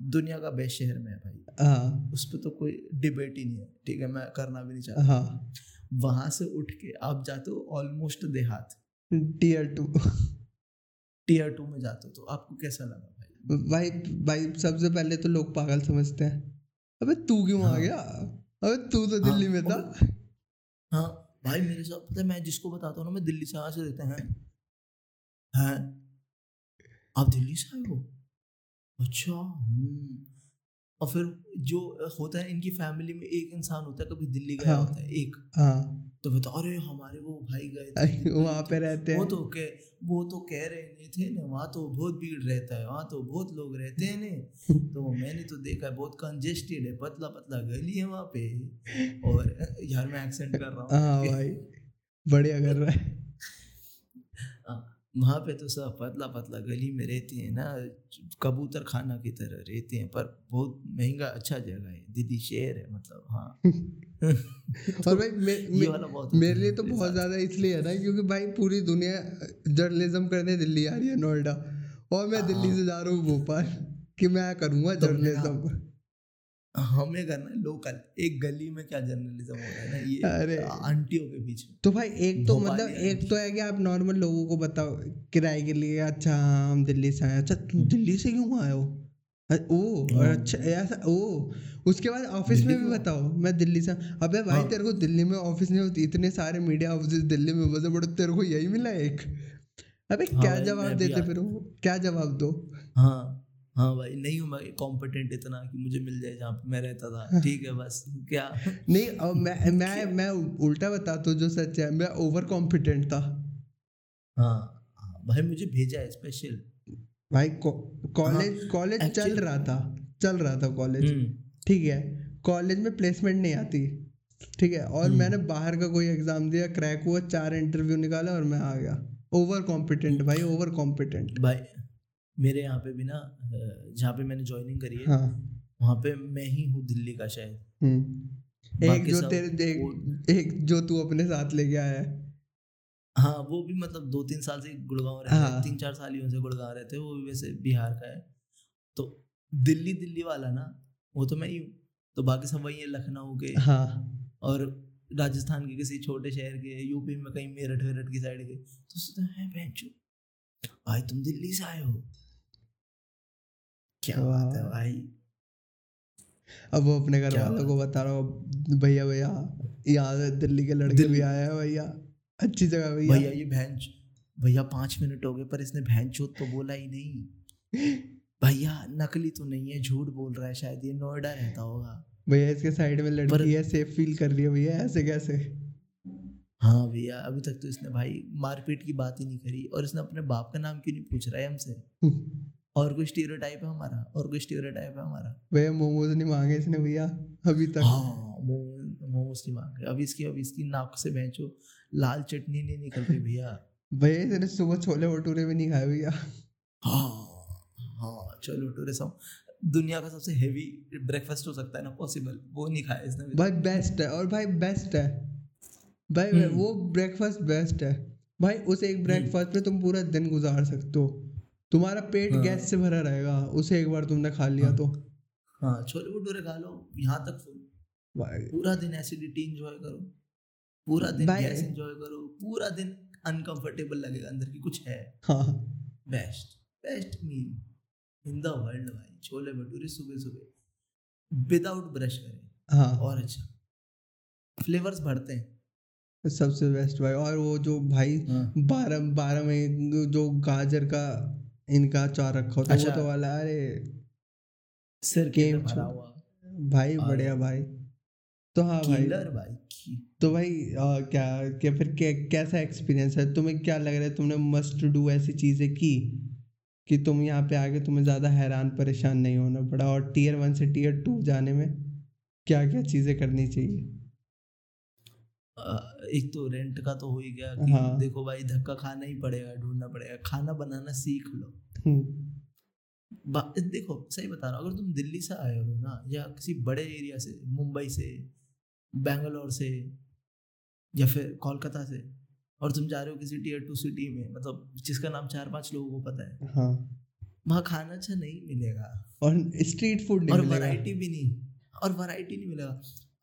दुनिया का बेस्ट शहर में है भाई। हाँ। उस पर तो कोई डिबेट ही नहीं है ठीक है? मैं करना भी नहीं चाहता। हाँ। वहाँ से उठ के आप जाते हो ऑलमोस्ट देहात। Tier two. टीयर टू में जाते हो तो आपको कैसा लगा भाई? भाई भाई सबसे पहले तो लोग पागल समझते हैं। अबे तू क्यों आ हाँ। गया? अबे तू तो हाँ, दिल्ली में था। हाँ भाई मेरे साथ पता है मैं जिसको बताता हूँ ना मैं दिल्ली से यहाँ से देते हैं। हैं? आप दिल्ली से आए हो? अच्छा हम्म। और फिर जो होता है इनकी फैमिली में एक इंसान होता है कभी दिल्ली गया हाँ। होता है एक। हाँ। तो बता अरे हमारे वो भाई गए थे। वहाँ पे रहते हैं। वो तो कह वो तो कह रहे नहीं थे ना वहाँ तो बहुत भीड़ रहता है वहाँ तो बहुत लोग रहते हैं ने। [laughs] तो मैंने तो देखा है बहुत कंजेस्टेड है पतला पतला गली है वहाँ पे। और यार मैं एक्सेंट कर रहा हाँ। हूँ भाई बढ़िया कर रहा है। वहाँ पे तो सब पतला पतला गली में रहते हैं ना कबूतर खाना की तरह रहते हैं पर बहुत महँगा अच्छा जगह है दिल्ली शहर है मतलब हाँ। [laughs] और भाई मे, [laughs] मे, मेरे लिए तो बहुत ज़्यादा इसलिए है ना क्योंकि भाई पूरी दुनिया जर्नलिज्म करने दिल्ली आ रही है नोएडा। और मैं दिल्ली से जा रहा हूँ भोपाल कि मैं करूँगा तो जर्नलिज्म। हमें करना है लोकल। एक गली में क्या जर्नलिज्म हो रहा है ना ये अरे। आंटियों के बीच में तो भाई एक तो मतलब एक तो है कि आप नॉर्मल लोगों को बताओ किराए के लिए अच्छा हम दिल्ली से आए अच्छा तुम दिल्ली से क्यों आए हो? ओ और हाँ। अच्छा ऐसा ओ। उसके बाद ऑफ़िस में भी बताओ मैं दिल्ली से अबे भाई हाँ। तेरे को दिल्ली में ऑफ़िस नहीं होती इतने सारे मीडिया ऑफ़िस दिल्ली में बसे बड़े तेरे को यही मिला एक। अबे हाँ क्या जवाब देते फिर वो? क्या जवाब दो? हाँ। हाँ भाई नहीं हूँ मैं कॉम्पिटेंट इतना कि मुझे मिल जाए जहाँ पे मैं रहता था। ठीक है बस क्या? नहीं अब मैं मैं मैं उल्टा बताता हूँ जो सच है मैं ओवर कॉम्पिटेंट था। हाँ हाँ, भाई मुझे भेजा है स्पेशल भाई कॉलेज कॉलेज चल रहा था चल रहा था कॉलेज हम्म, ठीक है कॉलेज में प्लेसमेंट नहीं आती। ठीक है और हम्म। मैंने बाहर का कोई एग्ज़ाम दिया क्रैक हुआ चार इंटरव्यू निकाला और मैं आ गया। ओवर कॉम्पिटेंट भाई ओवर कॉम्पिटेंट भाई मेरे यहाँ पे भी ना जहाँ पे मैंने ज्वाइनिंग करी है हाँ। वहाँ पे मैं ही हूँ दिल्ली का शायद। हम्म। एक जो तेरे एक, वो- एक जो तू अपने साथ लेके आया है। हाँ वो भी मतलब दो तीन साल से गुड़गांव रहते हाँ। तीन चार साल ही उनसे गुड़गांव रहते हैं वो भी वैसे बिहार का है। तो दिल्ली दिल्ली वाला ना वो तो मैं ही हूँ। तो बाकी सब वही है लखनऊ के हाँ। और राजस्थान के किसी छोटे शहर के यूपी में कहीं मेरठ वेरठ की साइड के। तो सोचते हैं भाई तुम दिल्ली से आए हो। क्या बात है भाई। अब वो अपने घर वालों को बता रहा हूँ भैया भैया यहाँ दिल्ली के लड़के भी आए हैं भैया। अच्छी जगह भैया। भैया ये भैंच भैया पाँच मिनट हो गए पर इसने भैंस तो बोला ही नहीं। [laughs] भैया नकली तो नहीं है झूठ बोल रहा है शायद ये नोएडा रहता होगा। भैया इसके साइड में पर- लड़की है सेफ़ फील कर रही है भैया ऐसे कैसे? हाँ भैया अभी तक तो इसने भाई मारपीट की बात ही नहीं करी और इसने अपने बाप का नाम क्यों नहीं पूछ रहा है हमसे? [laughs] और कोई स्टीरियोटाइप है हमारा और कोई स्टीरियोटाइप है हमारा। भैया मोमोज नहीं मांगे इसने भैया अभी तक। हाँ मोमोज मोमोज नहीं मांग। अभी इसकी अभी इसकी नाक से बेंचो लाल चटनी नहीं निकल रही भैया। [laughs] भैया इसने सुबह छोले भटूरे भी नहीं खाए भैया। हाँ हाँ चलो टूरिज़्म दुनिया का सबसे हेवी ब्रेकफास्ट हो सकता है ना पॉसिबल वो नहीं खाया इसने भाई बेस्ट है और भाई बेस्ट है। भाई हम्म। वो ब्रेकफास्ट बेस्ट है। भाई उस एक ब्रेकफास्ट पे तुम पूरा दिन गुजार सकते हो। तुम्हारा पेट हाँ। गैस से भरा रहेगा उसे एक बार तुमने खा लिया हाँ। तो। हाँ छोले भटूरे खा लो यहाँ तक। भाई पूरा दिन एसिडिटी एंजॉय करो। पूरा दिन गैस एंजॉय करो। पूरा दिन अनकंफर्टेबल लगेगा अंदर की कुछ है। हाँ। Best best meal in the world भाई। छोले भटूरे सुबह सुबह। विदाउट ब्रश करें। हाँ। और अच्छा। फ्लेवर्स बढ़ते हैं। सबसे बेस्ट भाई। और वो जो भाई हाँ। बारह बारह में जो गाजर का इनका अचार रखा होता वो अच्छा। तो वाला अरे। सिर के भाई बढ़िया भाई। तो हाँ भाई। भाई तो भाई आ, क्या क्या फिर क्या कैसा एक्सपीरियंस है? तुम्हें क्या लग रहा है तुमने मस्ट डू ऐसी चीज़ें की? कि तुम यहाँ पे आके तुम्हें ज़्यादा हैरान परेशान नहीं होना पड़ा? और टीयर वन से टीयर टू जाने में क्या क्या चीज़ें करनी चाहिए? एक तो रेंट का तो हो ही गया कि हाँ। देखो भाई धक्का खाना ही पड़ेगा ढूंढना पड़ेगा। खाना बनाना सीख लो। हम्म, देखो सही बता रहा हूँ अगर तुम दिल्ली से आए हो ना या किसी बड़े एरिया से मुंबई से बेंगलोर से या फिर कोलकाता से और तुम जा रहे हो किसी टीयर टू सिटी में मतलब जिसका नाम चार पाँच लोगों को पता है हाँ। वहाँ खाना अच्छा नहीं मिलेगा। और स्ट्रीट फ़ूड और वैरायटी भी नहीं और वैरायटी नहीं मिलेगा।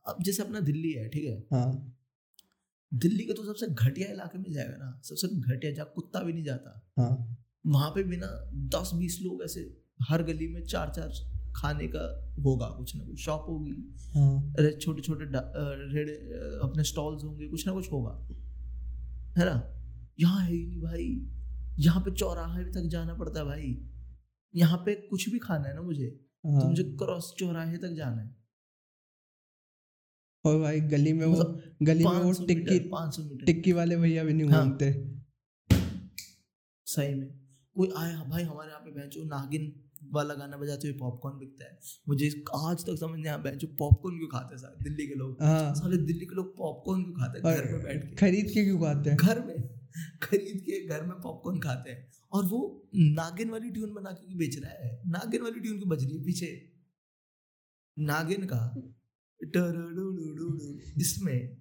अब जैसे अपना दिल्ली है ठीक है? हाँ। दिल्ली के तो सबसे घटिया इलाके में जाएगा ना। सबसे घटिया जहाँ कुत्ता भी नहीं जाता हाँ। वहाँ पे बिना दस बीस लोग ऐसे हर गली में चार चार खाने का होगा कुछ ना कुछ शॉप होगी। हाँ। अरे छोटे छोटे रेड़े अपने स्टॉल्स होंगे कुछ ना कुछ होगा। है ना? यहाँ है ही नहीं भाई। यहाँ पे चौराहे तक जाना पड़ता है भाई। यहाँ पे कुछ भी खाना है ना मुझे तो हाँ। मुझे क्रॉस चौराहे तक जाना है। और भाई गली में वो मतलब गली में वो टिक्की मीटर 500 मीटर। टिक्की वाले भैया भी नहीं हाँ। घूमते। सही में। कोई आया भाई हमारे यहाँ पे बेंचो नागिन वाला गाना बजाते हुए पॉपकॉर्न बिकता है। मुझे आज तक समझ नहीं आया बेंचो पॉपकॉर्न क्यों खाते हैं दिल्ली के लोग। हाँ। सारे दिल्ली के लोग पॉपकॉर्न क्यों खाते हैं? घर में बैठ के। खरीद के क्यों खाते हैं? घर में। खरीद के घर में पॉपकॉर्न खाते हैं। और वो नागिन वाली ट्यून बना के बेच रहा है? नागिन वाली ट्यून की बज रही है पीछे? नागिन का। इसमें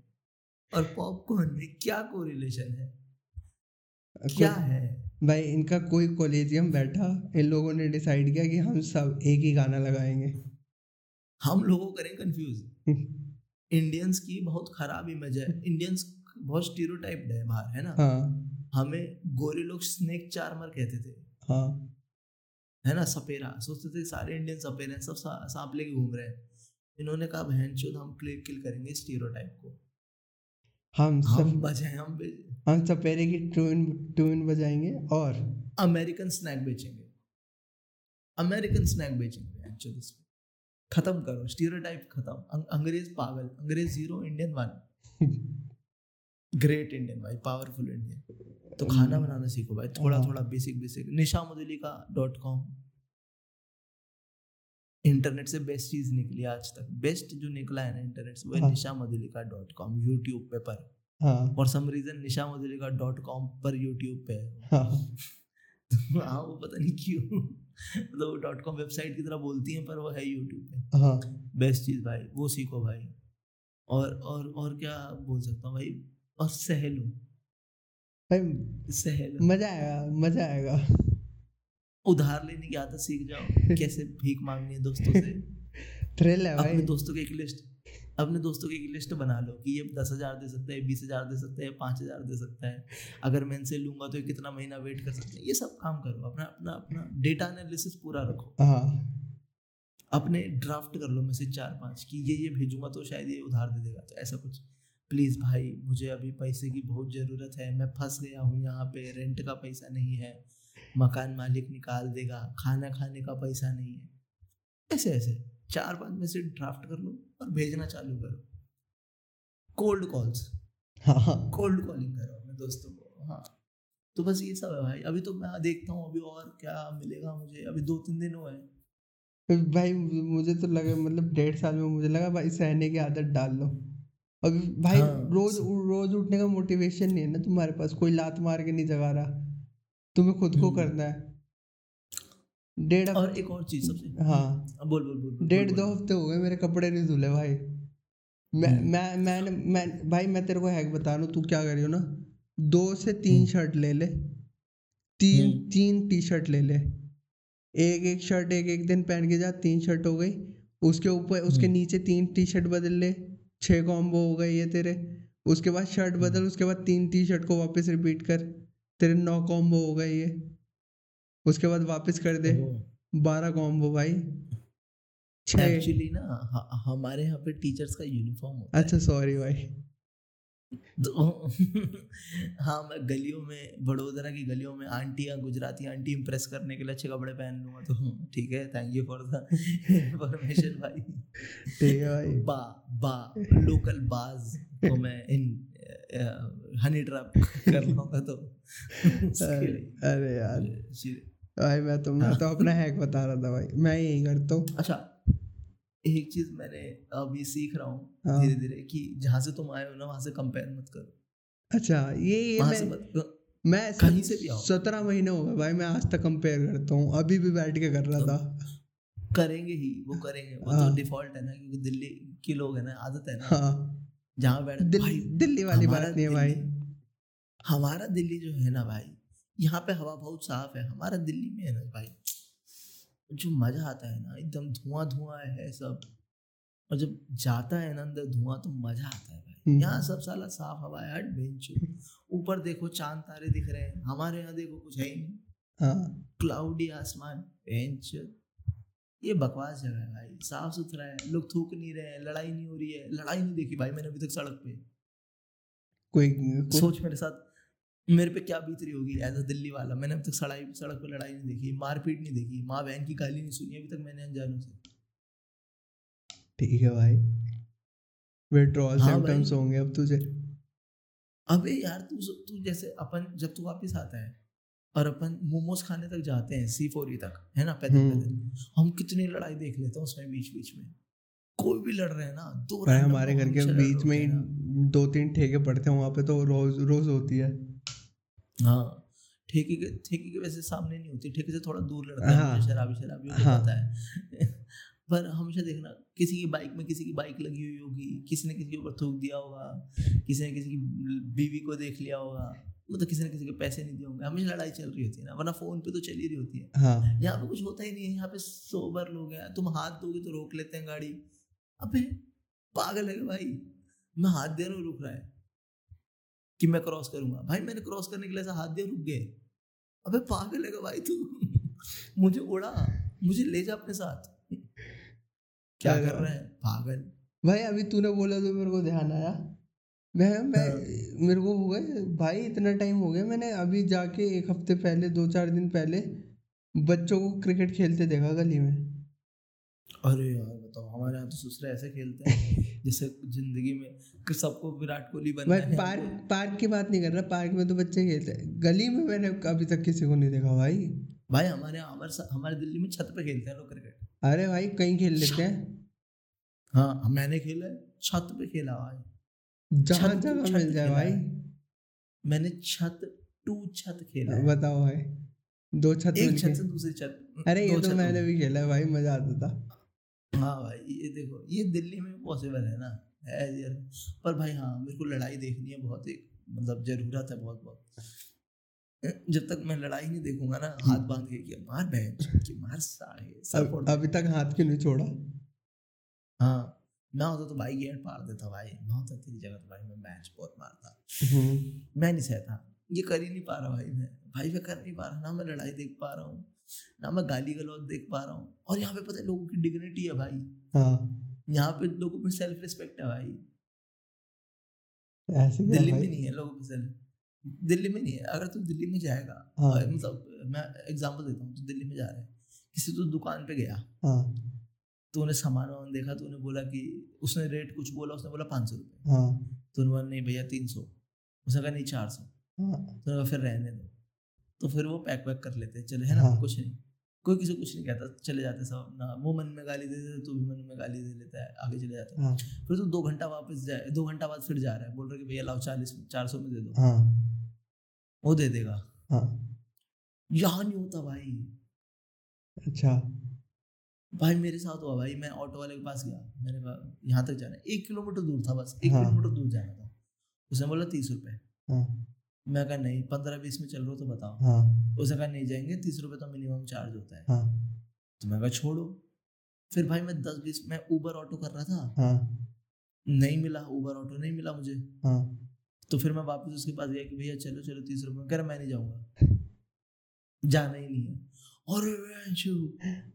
और पॉपकॉर्न में क्या कोरिलेशन है? क्या है? भाई इनका कोई कॉलेजियम बैठा इन लोगों ने डिसाइड किया कि हम सब एक ही गाना लगाएँगे। हम लोगों करें कंफ्यूज इंडियंस की बहुत खराब इमेज है। इंडियंस बहुत स्टीरियोटाइप्ड है बाहर है ना? हाँ। हमें गोरे लोग स्नेक चार्मर कहते थे। हाँ। है ना? सपेरा सोचते थे सारे इंडियन सपेरे सब सा, सांप लेके घूम रहे हैं। इन्होंने कहा बहन चोद हम किल किल करेंगे स्टीरियोटाइप को. हम हम सब बजाएँ हम हम सपेरे की ट्यून ट्यून बजाएँगे और अमेरिकन स्नैक बेचेंगे। अमेरिकन स्नैक बेचेंगे चोद इसमें। खत्म करो स्टीरियोटाइप खत्म। अं- अंग्रेज़ पागल अंग्रेज़ zero Indian one great Indian भाई पावरफुल इंडियन तो खाना बनाना सीखो भाई थोड़ा। थोड़ा basic basic Nisha Madhulika dot com internet से बेस्ट चीज़ निकली आज तक। बेस्ट जो निकला है ना इंटरनेट से वो हाँ। Nisha Madhulika dot com YouTube पे पर। हाँ। For some reason Nisha Madhulika dot com पर यूट्यूब पे है। हाँ। हाँ वो पता नहीं क्यों। मतलब वो. डॉट कॉम वेबसाइट की तरह बोलती हैं पर वो है यूट्यूब पे। हाँ। बेस्ट चीज़ भाई वो सीखो भाई। और और और क्या बोल सकता हूँ भाई? और सहलो भाई सहलो मज़ा आएगा मज़ा आएगा। उधार लेने की आदत सीख जाओ। [laughs] कैसे भीख मांगनी है दोस्तों से? [laughs] थ्रिल है भाई। अपने दोस्तों की एक लिस्ट अपने दोस्तों की एक लिस्ट बना लो कि ये दस हज़ार दे सकता है बीस हज़ार दे सकता है पाँच हज़ार दे सकता है। अगर मैं इनसे लूँगा तो ये कितना महीना वेट कर सकते हैं? ये सब काम करो अपना अपना अपना डेटा एनालिसिस पूरा रखो। हाँ। अपने ड्राफ्ट कर लो मैसेज चार पाँच कि ये ये भेजूँगा तो शायद ये उधार दे देगा तो ऐसा कुछ। प्लीज़ भाई मुझे अभी पैसे की बहुत ज़रूरत है मैं फंस गया हूँ यहाँ पे रेंट का पैसा नहीं है। मकान मालिक निकाल देगा खाना खाने का पैसा नहीं है। ऐसे ऐसे चार पाँच मैसेज ड्राफ्ट कर लो और भेजना चालू करो। कोल्ड कॉल्स हाँ कोल्ड कॉलिंग करो अपने दोस्तों को हाँ। तो बस ये सब है भाई। अभी तो मैं देखता हूँ अभी और क्या मिलेगा मुझे। अभी दो तीन दिन हुए हैं। भाई मुझे तो लगा मतलब डेढ़ साल में मुझे लगा भाई सहने की आदत डाल लो। अभी भाई हाँ, रोज। रोज उठने का मोटिवेशन नहीं है ना तुम्हारे पास? कोई लात मार के नहीं जगा रहा। तुम्हें खुद को हम्म। करना है डेढ़ और एक और चीज़ सबसे हाँ बोल बोल बोल डेढ़ दो हफ़्ते हो गए मेरे कपड़े नहीं धुले भाई मैं हम्म। मैं मैंने मैं भाई मैं तेरे को हैक बता रहा हूँ तू क्या करियो ना दो से तीन हम्म। शर्ट ले ले तीन हम्म। तीन टी शर्ट ले ले एक एक शर्ट एक एक दिन पहन के जा तीन शर्ट हो गई उसके ऊपर उसके हम्म। नीचे तीन टी शर्ट बदल ले छः कॉम्बो हो गए ये तेरे उसके बाद शर्ट हम्म। बदल उसके बाद तीन टी शर्ट को वापस रिपीट कर तेरे नौ कॉम्बो हो गए ये। उसके बाद वापस कर दे। बारह कॉम्बो भाई। एक्चुअली ना ह- हमारे यहाँ पे टीचर्स का यूनिफॉर्म होता अच्छा सॉरी भाई। तो [laughs] हाँ मैं गलियों में बड़ोदरा की गलियों में आंटियाँ गुजराती आंटी इम्प्रेस करने के लिए अच्छे कपड़े पहन लूँगा तो [laughs] ठीक है thank you for the information भाई। ठीक है भाई। बा बा लोकल बाज को मैं इन हनी ट्रैप [laughs] कर लूँगा तो। अरे यार। भाई मैं तो मैं तो अपना हैक बता रहा था भाई। मैं यही करता हूँ। अच्छा एक चीज़ मैंने अभी सीख रहा हूँ हाँ। धीरे धीरे कि जहाँ से तुम आए हो ना वहाँ से कंपेयर मत करो। अच्छा ये ये वहाँ से मैं मत मैं कहीं से भी आओ। सत्रह महीने हो गए भाई मैं आज तक कंपेयर करता हूँ। अभी भी बैठ के कर रहा था। करेंगे ही वो करेंगे। वो हाँ। तो डिफ़ॉल्ट है ना क्योंकि दिल्ली के लोग है ना आदत है ना। हाँ। जहाँ बैठ दिल, दिल्ली वाली बात नहीं है भाई। हमारा दिल्ली जो है ना भाई यहाँ पे हवा बहुत साफ़ है हमारा दिल्ली में है ना भाई। जो मज़ा आता है ना एकदम धुआँ धुआँ है सब। और जब जाता है ना अंदर धुआँ तो मज़ा आता है भाई। हम्म। यहाँ सब साला साफ़ हवा है हट बेंच [laughs] ऊपर देखो चाँद तारे दिख रहे हैं। हमारे यहाँ देखो कुछ है ही नहीं। हाँ। क्लाउडी आसमान बेंच ये बकवास जगह है भाई। साफ़ सुथरा है लोग थूक नहीं रहे हैं लड़ाई नहीं हो रही है। लड़ाई नहीं देखी भाई मैंने अभी तक सड़क पे। कोई, सोच मेरे साथ मेरे पे क्या बीत रही होगी? एज अ दिल्ली वाला। मैंने अभी तक सड़ाई सड़क पे लड़ाई नहीं देखी मारपीट नहीं देखी माँ बहन की गाली नहीं सुनी। अभी तक मैंने अनजानों से। ठीक है भाई। विड्रॉल हाँ सिम्टम्स होंगे अब तुझे। अबे यार तू तू जैसे अपन जब तू वापस आता है और अपन मोमोज खाने तक जाते हैं सी फोर तक है ना पैदल हम्म। पैदल हम कितनी लड़ाई देख लेते हैं उसमें बीच बीच में कोई भी लड़ रहे हैं ना दो भाई हमारे घर के बीच में ही होते। दो तीन ठेके पड़ते हैं वहाँ पे तो रोज रोज होती है हाँ ठेके के ठेके के वैसे सामने नहीं होती ठेके से थोड़ा दूर लड़ते हैं हाँ। शराबी शराबी हाँ। पता है [laughs] पर हमेशा देखना किसी की बाइक में किसी की बाइक लगी हुई होगी किसी ने किसी के ऊपर थूक दिया होगा किसी ने किसी की बीवी को देख लिया होगा मतलब किसी ने किसी के पैसे नहीं दिए होंगे हमेशा लड़ाई चल रही होती है ना वरना फ़ोन पे तो चल ही रही होती है। हाँ। यहाँ पे कुछ होता ही नहीं है यहाँ पे सोबर लोग हैं तुम हाथ दोगे तो रोक लेते हैं गाड़ी। अबे पागल है भाई मैं हाथ दे रहा हूँ रुक रहा है कि मैं क्रॉस करूँगा। भाई मैंने क्रॉस करने के लिए ऐसा हाथ दिया रुक गए। अबे पागल है भाई तू? [laughs] मुझे उड़ा मुझे ले जा अपने साथ। क्या कर रहे हैं? पागल। भाई अभी तूने बोला तो मेरे को ध्यान आया। मैं मैं हाँ। मेरे को हो गए भाई इतना टाइम हो गया मैंने अभी जाके एक हफ़्ते पहले दो चार दिन पहले बच्चों को क्रिकेट खेलते देखा गली में। अरे यार बताओ हमारे यहाँ तो ससुर ऐसे खेलते हैं [laughs] जैसे ज़िंदगी में सबको विराट कोहली बनना है पार्क पार्क की बात नहीं कर रहा पार्क में तो बच्चे खेलते हैं। गली में मैंने अभी तक किसी को नहीं देखा भाई। भाई हमारे यहाँ हमारे हमारे दिल्ली में छत पे खेलते हैं लोग क्रिकेट अरे भाई कहीं खेल लेते हैं। हाँ मैंने खेला है छत पे खेला भाई। जहाँ जगह मिल जाए भाई। मैंने छत टू छत खेला बताओ भाई दो छत एक छत से दूसरी छत अरे ये तो मैंने भी खेला है भाई मज़ा आता था। हाँ भाई ये देखो ये दिल्ली में पॉसिबल है ना? है यार। पर भाई हाँ मेरे को लड़ाई देखनी है बहुत एक मतलब ज़रूरत है बहुत बहुत। जब तक मैं लड़ाई नहीं देखूँगा ना हाथ बाँध के कि मार बहन की मार सर अभी तक हाथ क्यों नहीं छोड़ा? हाँ। मैं होता तो भाई गेट पार देता भाई। मैं होता तेरी जगह तो भाई मैं मैच बहुत मारता। हम्म, मैं नहीं सहता। ये कर ही नहीं पा रहा भाई मैं। भाई मैं कर नहीं पा रहा। ना मैं लड़ाई देख पा रहा हूँ। ना मैं गाली गलौज देख पा रहा हूँ। और यहाँ पे पता है लोगों की डिग्निटी है भाई। हाँ। यहाँ पे लोगों में सेल्फ रिस्पेक्ट है भाई। ऐसे दिल्ली में नहीं है लोगों में सेल्फ दिल्ली में नहीं है। अगर तू दिल्ली में जाएगा हाँ। मतलब मैं एग्जांपल देता हूँ। तू दिल्ली में जा रहा है। किसी तो दुकान पे गया। हाँ। तूने सामान वामान देखा तूने बोला कि उसने रेट कुछ बोला उसने बोला पाँच सौ रुपये हाँ। तूने बोला नहीं भैया तीन सौ। उसने कहा नहीं चार सौ। हाँ। तूने कहा फिर रहने दो। तो फिर वो पैक वैक कर लेते हैं चले है ना? हाँ। कुछ नहीं। कोई किसी कुछ नहीं कहता चले जाते सब अपना। वो मन में गाली दे देते तू भी मन में गाली दे लेता है आगे चले जाता है। फिर तू दो घंटा वापस जाए दो घंटा बाद फिर जा रहा है बोल रहे कि भैया लाओ चालीस चार सौ में दे दो। वो दे देगा। यहाँ नहीं होता भाई। अच्छा। भाई मेरे साथ हुआ भाई मैं ऑटो वाले के पास गया। मैंने कहा यहाँ तक जाना एक किलोमीटर दूर था बस एक हाँ। किलोमीटर दूर जाना था। उसने बोला तीस रुपए। हाँ। मैं कहा नहीं पंद्रह बीस में चल रहा हो तो बताओ। हाँ। उसने कहा नहीं जाएँगे तीस रुपए तो मिनिमम चार्ज होता है। हाँ। तो मैं कहा छोड़ो। फिर भाई मैं दस बीस मैं ऊबर ऑटो कर रहा था। हाँ। नहीं मिला ऊबर ऑटो नहीं मिला मुझे। हाँ। तो फिर मैं वापस उसके पास गया कि भैया चलो चलो तीस रुपये कह रहा मैं नहीं जाऊँगा। जाना ही नहीं है। और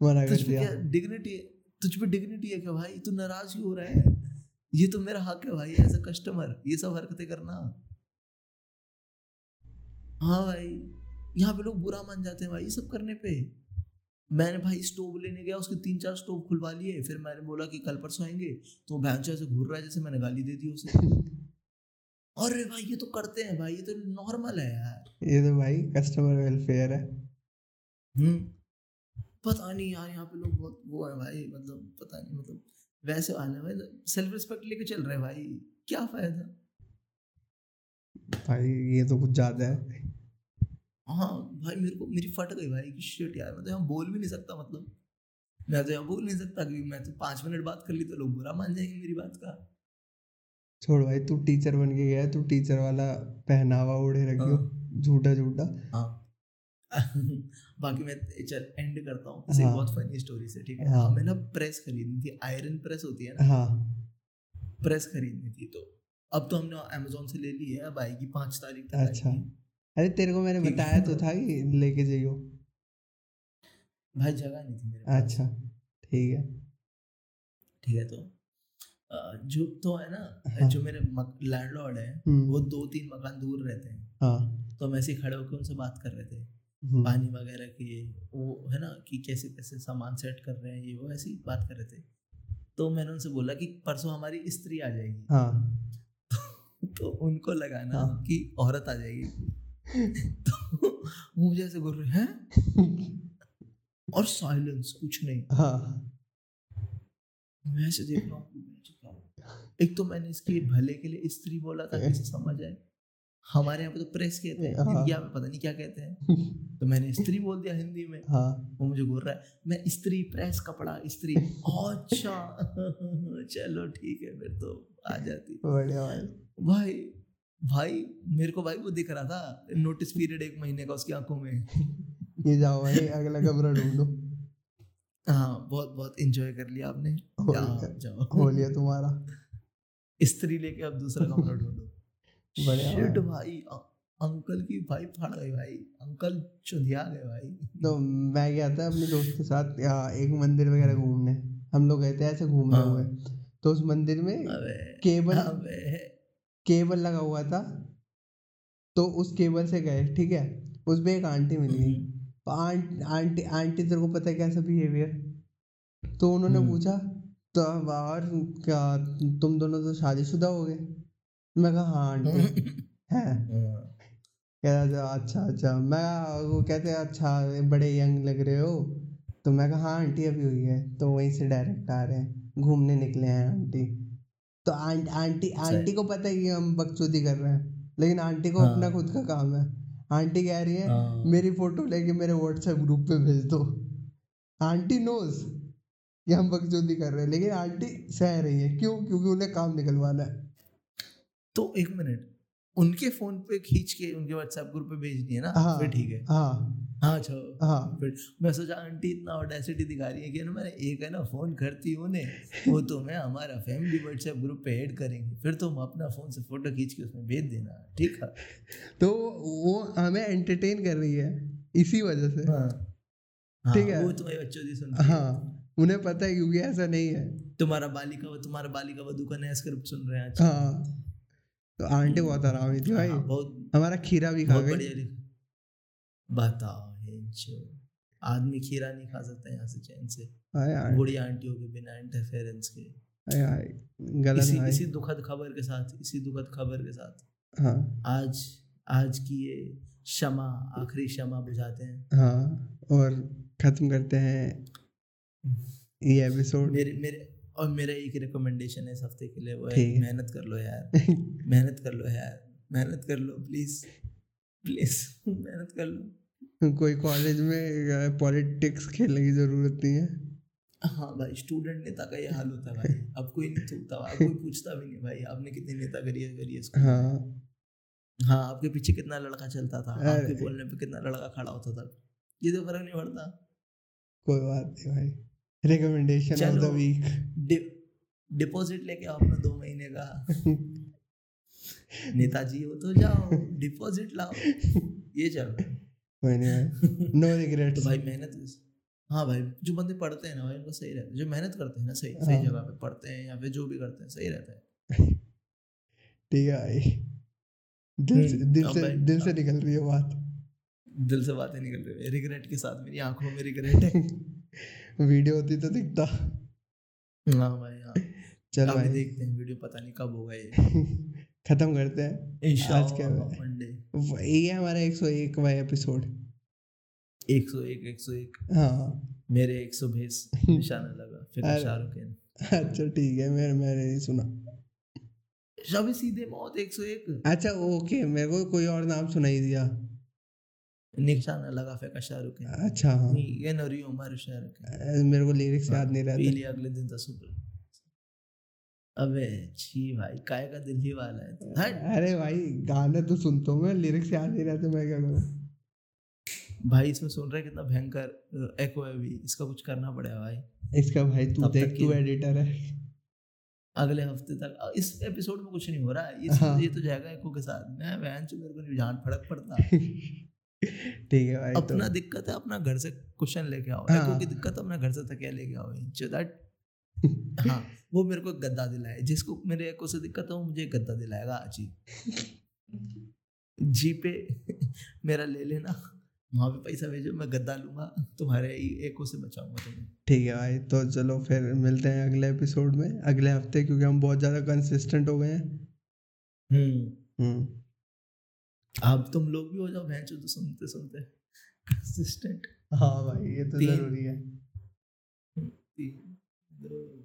मना कर दिया। डिग्निटी तुझ पे डिग्निटी है क्या भाई? तू नाराज़ क्यों हो रहा है? ये तो मेरा हक है भाई एज अ कस्टमर ये सब हरकतें करना। हाँ भाई यहाँ पे लोग बुरा मान जाते हैं भाई ये सब करने पे। मैंने भाई स्टोव लेने गया उसके तीन चार स्टोव खुलवा लिए फिर मैंने बोला कि कल परसों आएँगे तो भैंस ऐसे घूर रहा है जैसे मैंने गाली दे दी उसे। [laughs] अरे भाई ये तो करते हैं भाई ये तो नॉर्मल है यार। ये तो भाई कस्टमर वेलफेयर है। पता नहीं यार यहाँ पे लोग बहुत वो है भाई मतलब पता नहीं मतलब वैसे वाले हैं भाई सेल्फ रिस्पेक्ट लेके चल रहे भाई क्या फ़ायदा? भाई ये तो कुछ ज़्यादा है। हाँ भाई मेरे को मेरी फट गई भाई कि शिट यार मैं तो यहाँ बोल भी नहीं सकता मतलब। मैं तो यहाँ बोल नहीं सकता कि मैं तो पाँच मिनट बात कर ली तो लोग बुरा मान जाएँगे मेरी बात का। छोड़ भाई तू टीचर बन के गया तू टीचर वाला पहनावा ओढ़े रखियो। झूठा झूठा हाँ। [laughs] बाकी मैं चल एंड करता हूँ। हाँ। बहुत फनी स्टोरी से ठीक है? हाँ। हमें ना प्रेस खरीदनी थी। आयरन प्रेस होती है ना? हाँ। प्रेस खरीदनी थी तो। अब तो हमने अमेजोन से ले ली है। अब आएगी पाँच तारीख तक अच्छा। अरे तेरे को मैंने बताया तो था कि लेके जाइयो। भाई जगह नहीं थी मेरे अच्छा। ठीक है। ठीक है तो जो तो है ना हाँ। जो मेरे लैंडलॉर्ड है हम्म, वो दो तीन मकान दूर रहते हैं। हाँ। तो हम ऐसे खड़े होकर उनसे बात कर रहे थे। पानी वगैरह की वो है ना कि कैसे कैसे सामान सेट कर रहे हैं ये वो ऐसे बात कर रहे थे। तो मैंने उनसे बोला कि परसों हमारी स्त्री आ जाएगी। हाँ। [laughs] तो उनको लगा ना हाँ। कि औरत आ जाएगी। [laughs] तो मुझे ऐसे बोल रहे हैं? [laughs] और साइलेंस कुछ नहीं। हाँ। मैं ऐसे देख रहा हूँ। एक तो मैंने इसके भले के लिए स्त्री बोला था कैसे समझ आए। हमारे यहाँ पे तो प्रेस कहते हैं। हाँ। इंडिया में पता नहीं क्या कहते हैं। तो मैंने स्त्री बोल दिया हिंदी में। हाँ। वो मुझे बोल रहा है। मैं स्त्री प्रेस कपड़ा स्त्री। अच्छा। [laughs] चलो ठीक है फिर तो आ जाती। बढ़िया भाई। भाई भाई मेरे को भाई वो दिख रहा था। नोटिस पीरियड एक महीने का उसकी आँखों में। ये जाओ भाई अगला कमरा ढूंढो हाँ बहुत बहुत इंजॉय कर लिया आपने। हो लिया तुम्हारा। [laughs] स्त्री लेके अब दूसरा कमरा ढूंढो। शिट भाई। अंकल की भाई फाड़ गई भाई। अंकल चुंधिया गए भाई। तो मैं गया था अपने दोस्त के साथ एक मंदिर वगैरह घूमने। हम लोग गए थे ऐसे घूमने हाँ। हुए। तो उस मंदिर में केबल केबल लगा हुआ था। तो उस केबल से गए ठीक है? उसमें एक आंटी मिल। गई तो आंट आंटी आंटी तेरे को पता है कैसा बिहेवियर तो उन्होंने हम्म। पूछा तो और क्या तुम दोनों तो शादीशुदा हो गए। मैं कहा हाँ आंटी। [laughs] है? कह रहा था अच्छा अच्छा। मैं वो कहते अच्छा बड़े यंग लग रहे हो। तो मैं कहा हाँ आंटी अभी हुई है। तो वहीं से डायरेक्ट आ रहे हैं। घूमने निकले हैं आंटी। तो आंट आंटी आंटी को पता है कि हम बकचोदी कर रहे हैं लेकिन आंटी को अपना हाँ। खुद का काम है। आंटी कह रही है हाँ। मेरी फ़ोटो लेके मेरे व्हाट्सएप ग्रुप पे भेज दो। आंटी नोज़ कि हम बकचोदी कर रहे हैं लेकिन आंटी सह रही है। क्यों? क्योंकि उन्हें काम निकलवाना है। तो एक मिनट उनके फ़ोन पे खींच के उनके व्हाट्सएप ग्रुप पे भेजनी है ना? हाँ फिर ठीक है। हाँ। हाँ अच्छा। हाँ। फिर मैं सोचा आंटी इतना ऑडेसिटी दिखा रही है कि ना मैंने एक है ना फ़ोन करती हूँ उन्हें वो तुम्हें हमारा फैमिली व्हाट्सएप ग्रुप पे ऐड करेंगे। फिर तुम अपना फ़ोन से फ़ोटो खींच के उसमें भेज देना ठीक है? तो वो हमें एंटरटेन कर रही है इसी वजह से। हाँ। हाँ, ठीक है। वो तुम्हारे बच्चों की सुन हाँ। उन्हें पता है क्योंकि ऐसा नहीं है। तुम्हारा बालिका वो तुम्हारा बालिका वधु का नया स्क्रिप्ट सुन रहे हैं हाँ। तो आंटी बहुत आराम थी भाई। हाँ, हमारा खीरा भी खा गई बताओ आदमी खीरा नहीं खा सकता यहाँ से चैन से। बूढ़ी आंटियों के बिना इंटरफेरेंस के। गलत इसी इसी दुखद खबर के साथ इसी दुखद खबर के साथ। हाँ। आज आज की ये क्षमा आखिरी क्षमा बुझाते हैं। हाँ और खत्म करते हैं ये एपिसोड मेरे मेरे और मेरा एक रिकमेंडेशन है इस हफ़्ते के लिए वो है [laughs] मेहनत कर लो यार। मेहनत कर लो यार। मेहनत कर लो प्लीज़ प्लीज़ मेहनत कर लो। कोई कॉलेज में पॉलिटिक्स खेलने की ज़रूरत नहीं है? हाँ भाई स्टूडेंट नेता का ये हाल होता है भाई। [laughs] अब कोई नहीं थूकता अब कोई पूछता भी नहीं भाई। आपने कितनी नेता करी है करी है हाँ। हाँ आपके पीछे कितना लड़का चलता था? आपके बोलने पे कितना लड़का खड़ा होता था? ये तो फ़र्क नहीं पड़ता। कोई बात नहीं भाई। Recommendation of the week deposit लेके आओ अपना दो महीने का। [laughs] नेताजी हो तो जाओ डिपॉजिट लाओ। ये चलो। नो [laughs] तो भाई मेहनत हाँ भाई जो बंदे पढ़ते हैं ना भाई उनको सही रहता है। जो मेहनत करते हैं ना सही सही हाँ। जगह पे पढ़ते हैं या फिर जो भी करते हैं सही रहता है। [laughs] ठीक है भाई। दिल से हम्म, दिल से दिल से निकल रही है बात। दिल से बातें निकल रही है। रिग्रेट के साथ मेरी आँखों में रिग्रेट है। वीडियो होती तो दिखता। हाँ भाई हाँ। चल भाई। देखते हैं वीडियो पता नहीं कब होगा ये। [laughs] खत्म करते हैं। आज क्या है? ये हमारा 101 वाला एपिसोड 101 101 हाँ। मेरे 120 [laughs] निशाना लगा फिर। शाहरुख खान अच्छा ठीक है मेरे मैंने नहीं सुना। शबे सीधे मौत 101 अच्छा ओके मेरे को कोई और नाम सुनाई दिया। निशाना लगा फेंका शाहरुख अच्छा। हाँ ये नरी उमर शाहरुख मेरे को लिरिक्स याद नहीं पी रहते। लिया अगले दिन दस रुपये अबे छी भाई काय का दिल्ली वाला है। तू? अरे भाई गाने तो सुनता हूँ मैं लिरिक्स याद नहीं रहते मैं क्या करूँ? भाई इसमें सुन रहे कितना भयंकर एको है भी इसका कुछ करना पड़ेगा भाई। इसका भाई तू देख तू एडिटर है। अगले हफ़्ते तक इस एपिसोड में कुछ नहीं हो रहा। है ये हाँ। ये तो जाएगा एको के साथ। मैं बहन चो मेरे को नहीं जान फड़क पड़ता। [laughs] ठीक है भाई अपना तो दिक्कत है अपना घर से क्वेश्चन लेके आओ। हाँ। की दिक्कत अपना घर से तकिया लेके आओ इंचो दैट [laughs] हाँ वो मेरे को गद्दा दिलाए। जिसको मेरे एको से दिक्कत है वो मुझे गद्दा दिलाएगा आज। ही [laughs] जी पे [laughs] मेरा ले लेना वहाँ पे पैसा भेजो मैं गद्दा लूँगा तुम्हारे एको से बचाऊँगा तुम्हें। ठीक है भाई तो चलो फिर मिलते हैं अगले एपिसोड में अगले हफ़्ते क्योंकि हम बहुत ज़्यादा कंसिस्टेंट हो गए हैं। हम्म। हम्म। आप तुम लोग भी हो जाओ भैंस तो सुनते सुनते। कंसिस्टेंट हाँ भाई ये तो ज़रूरी है। दो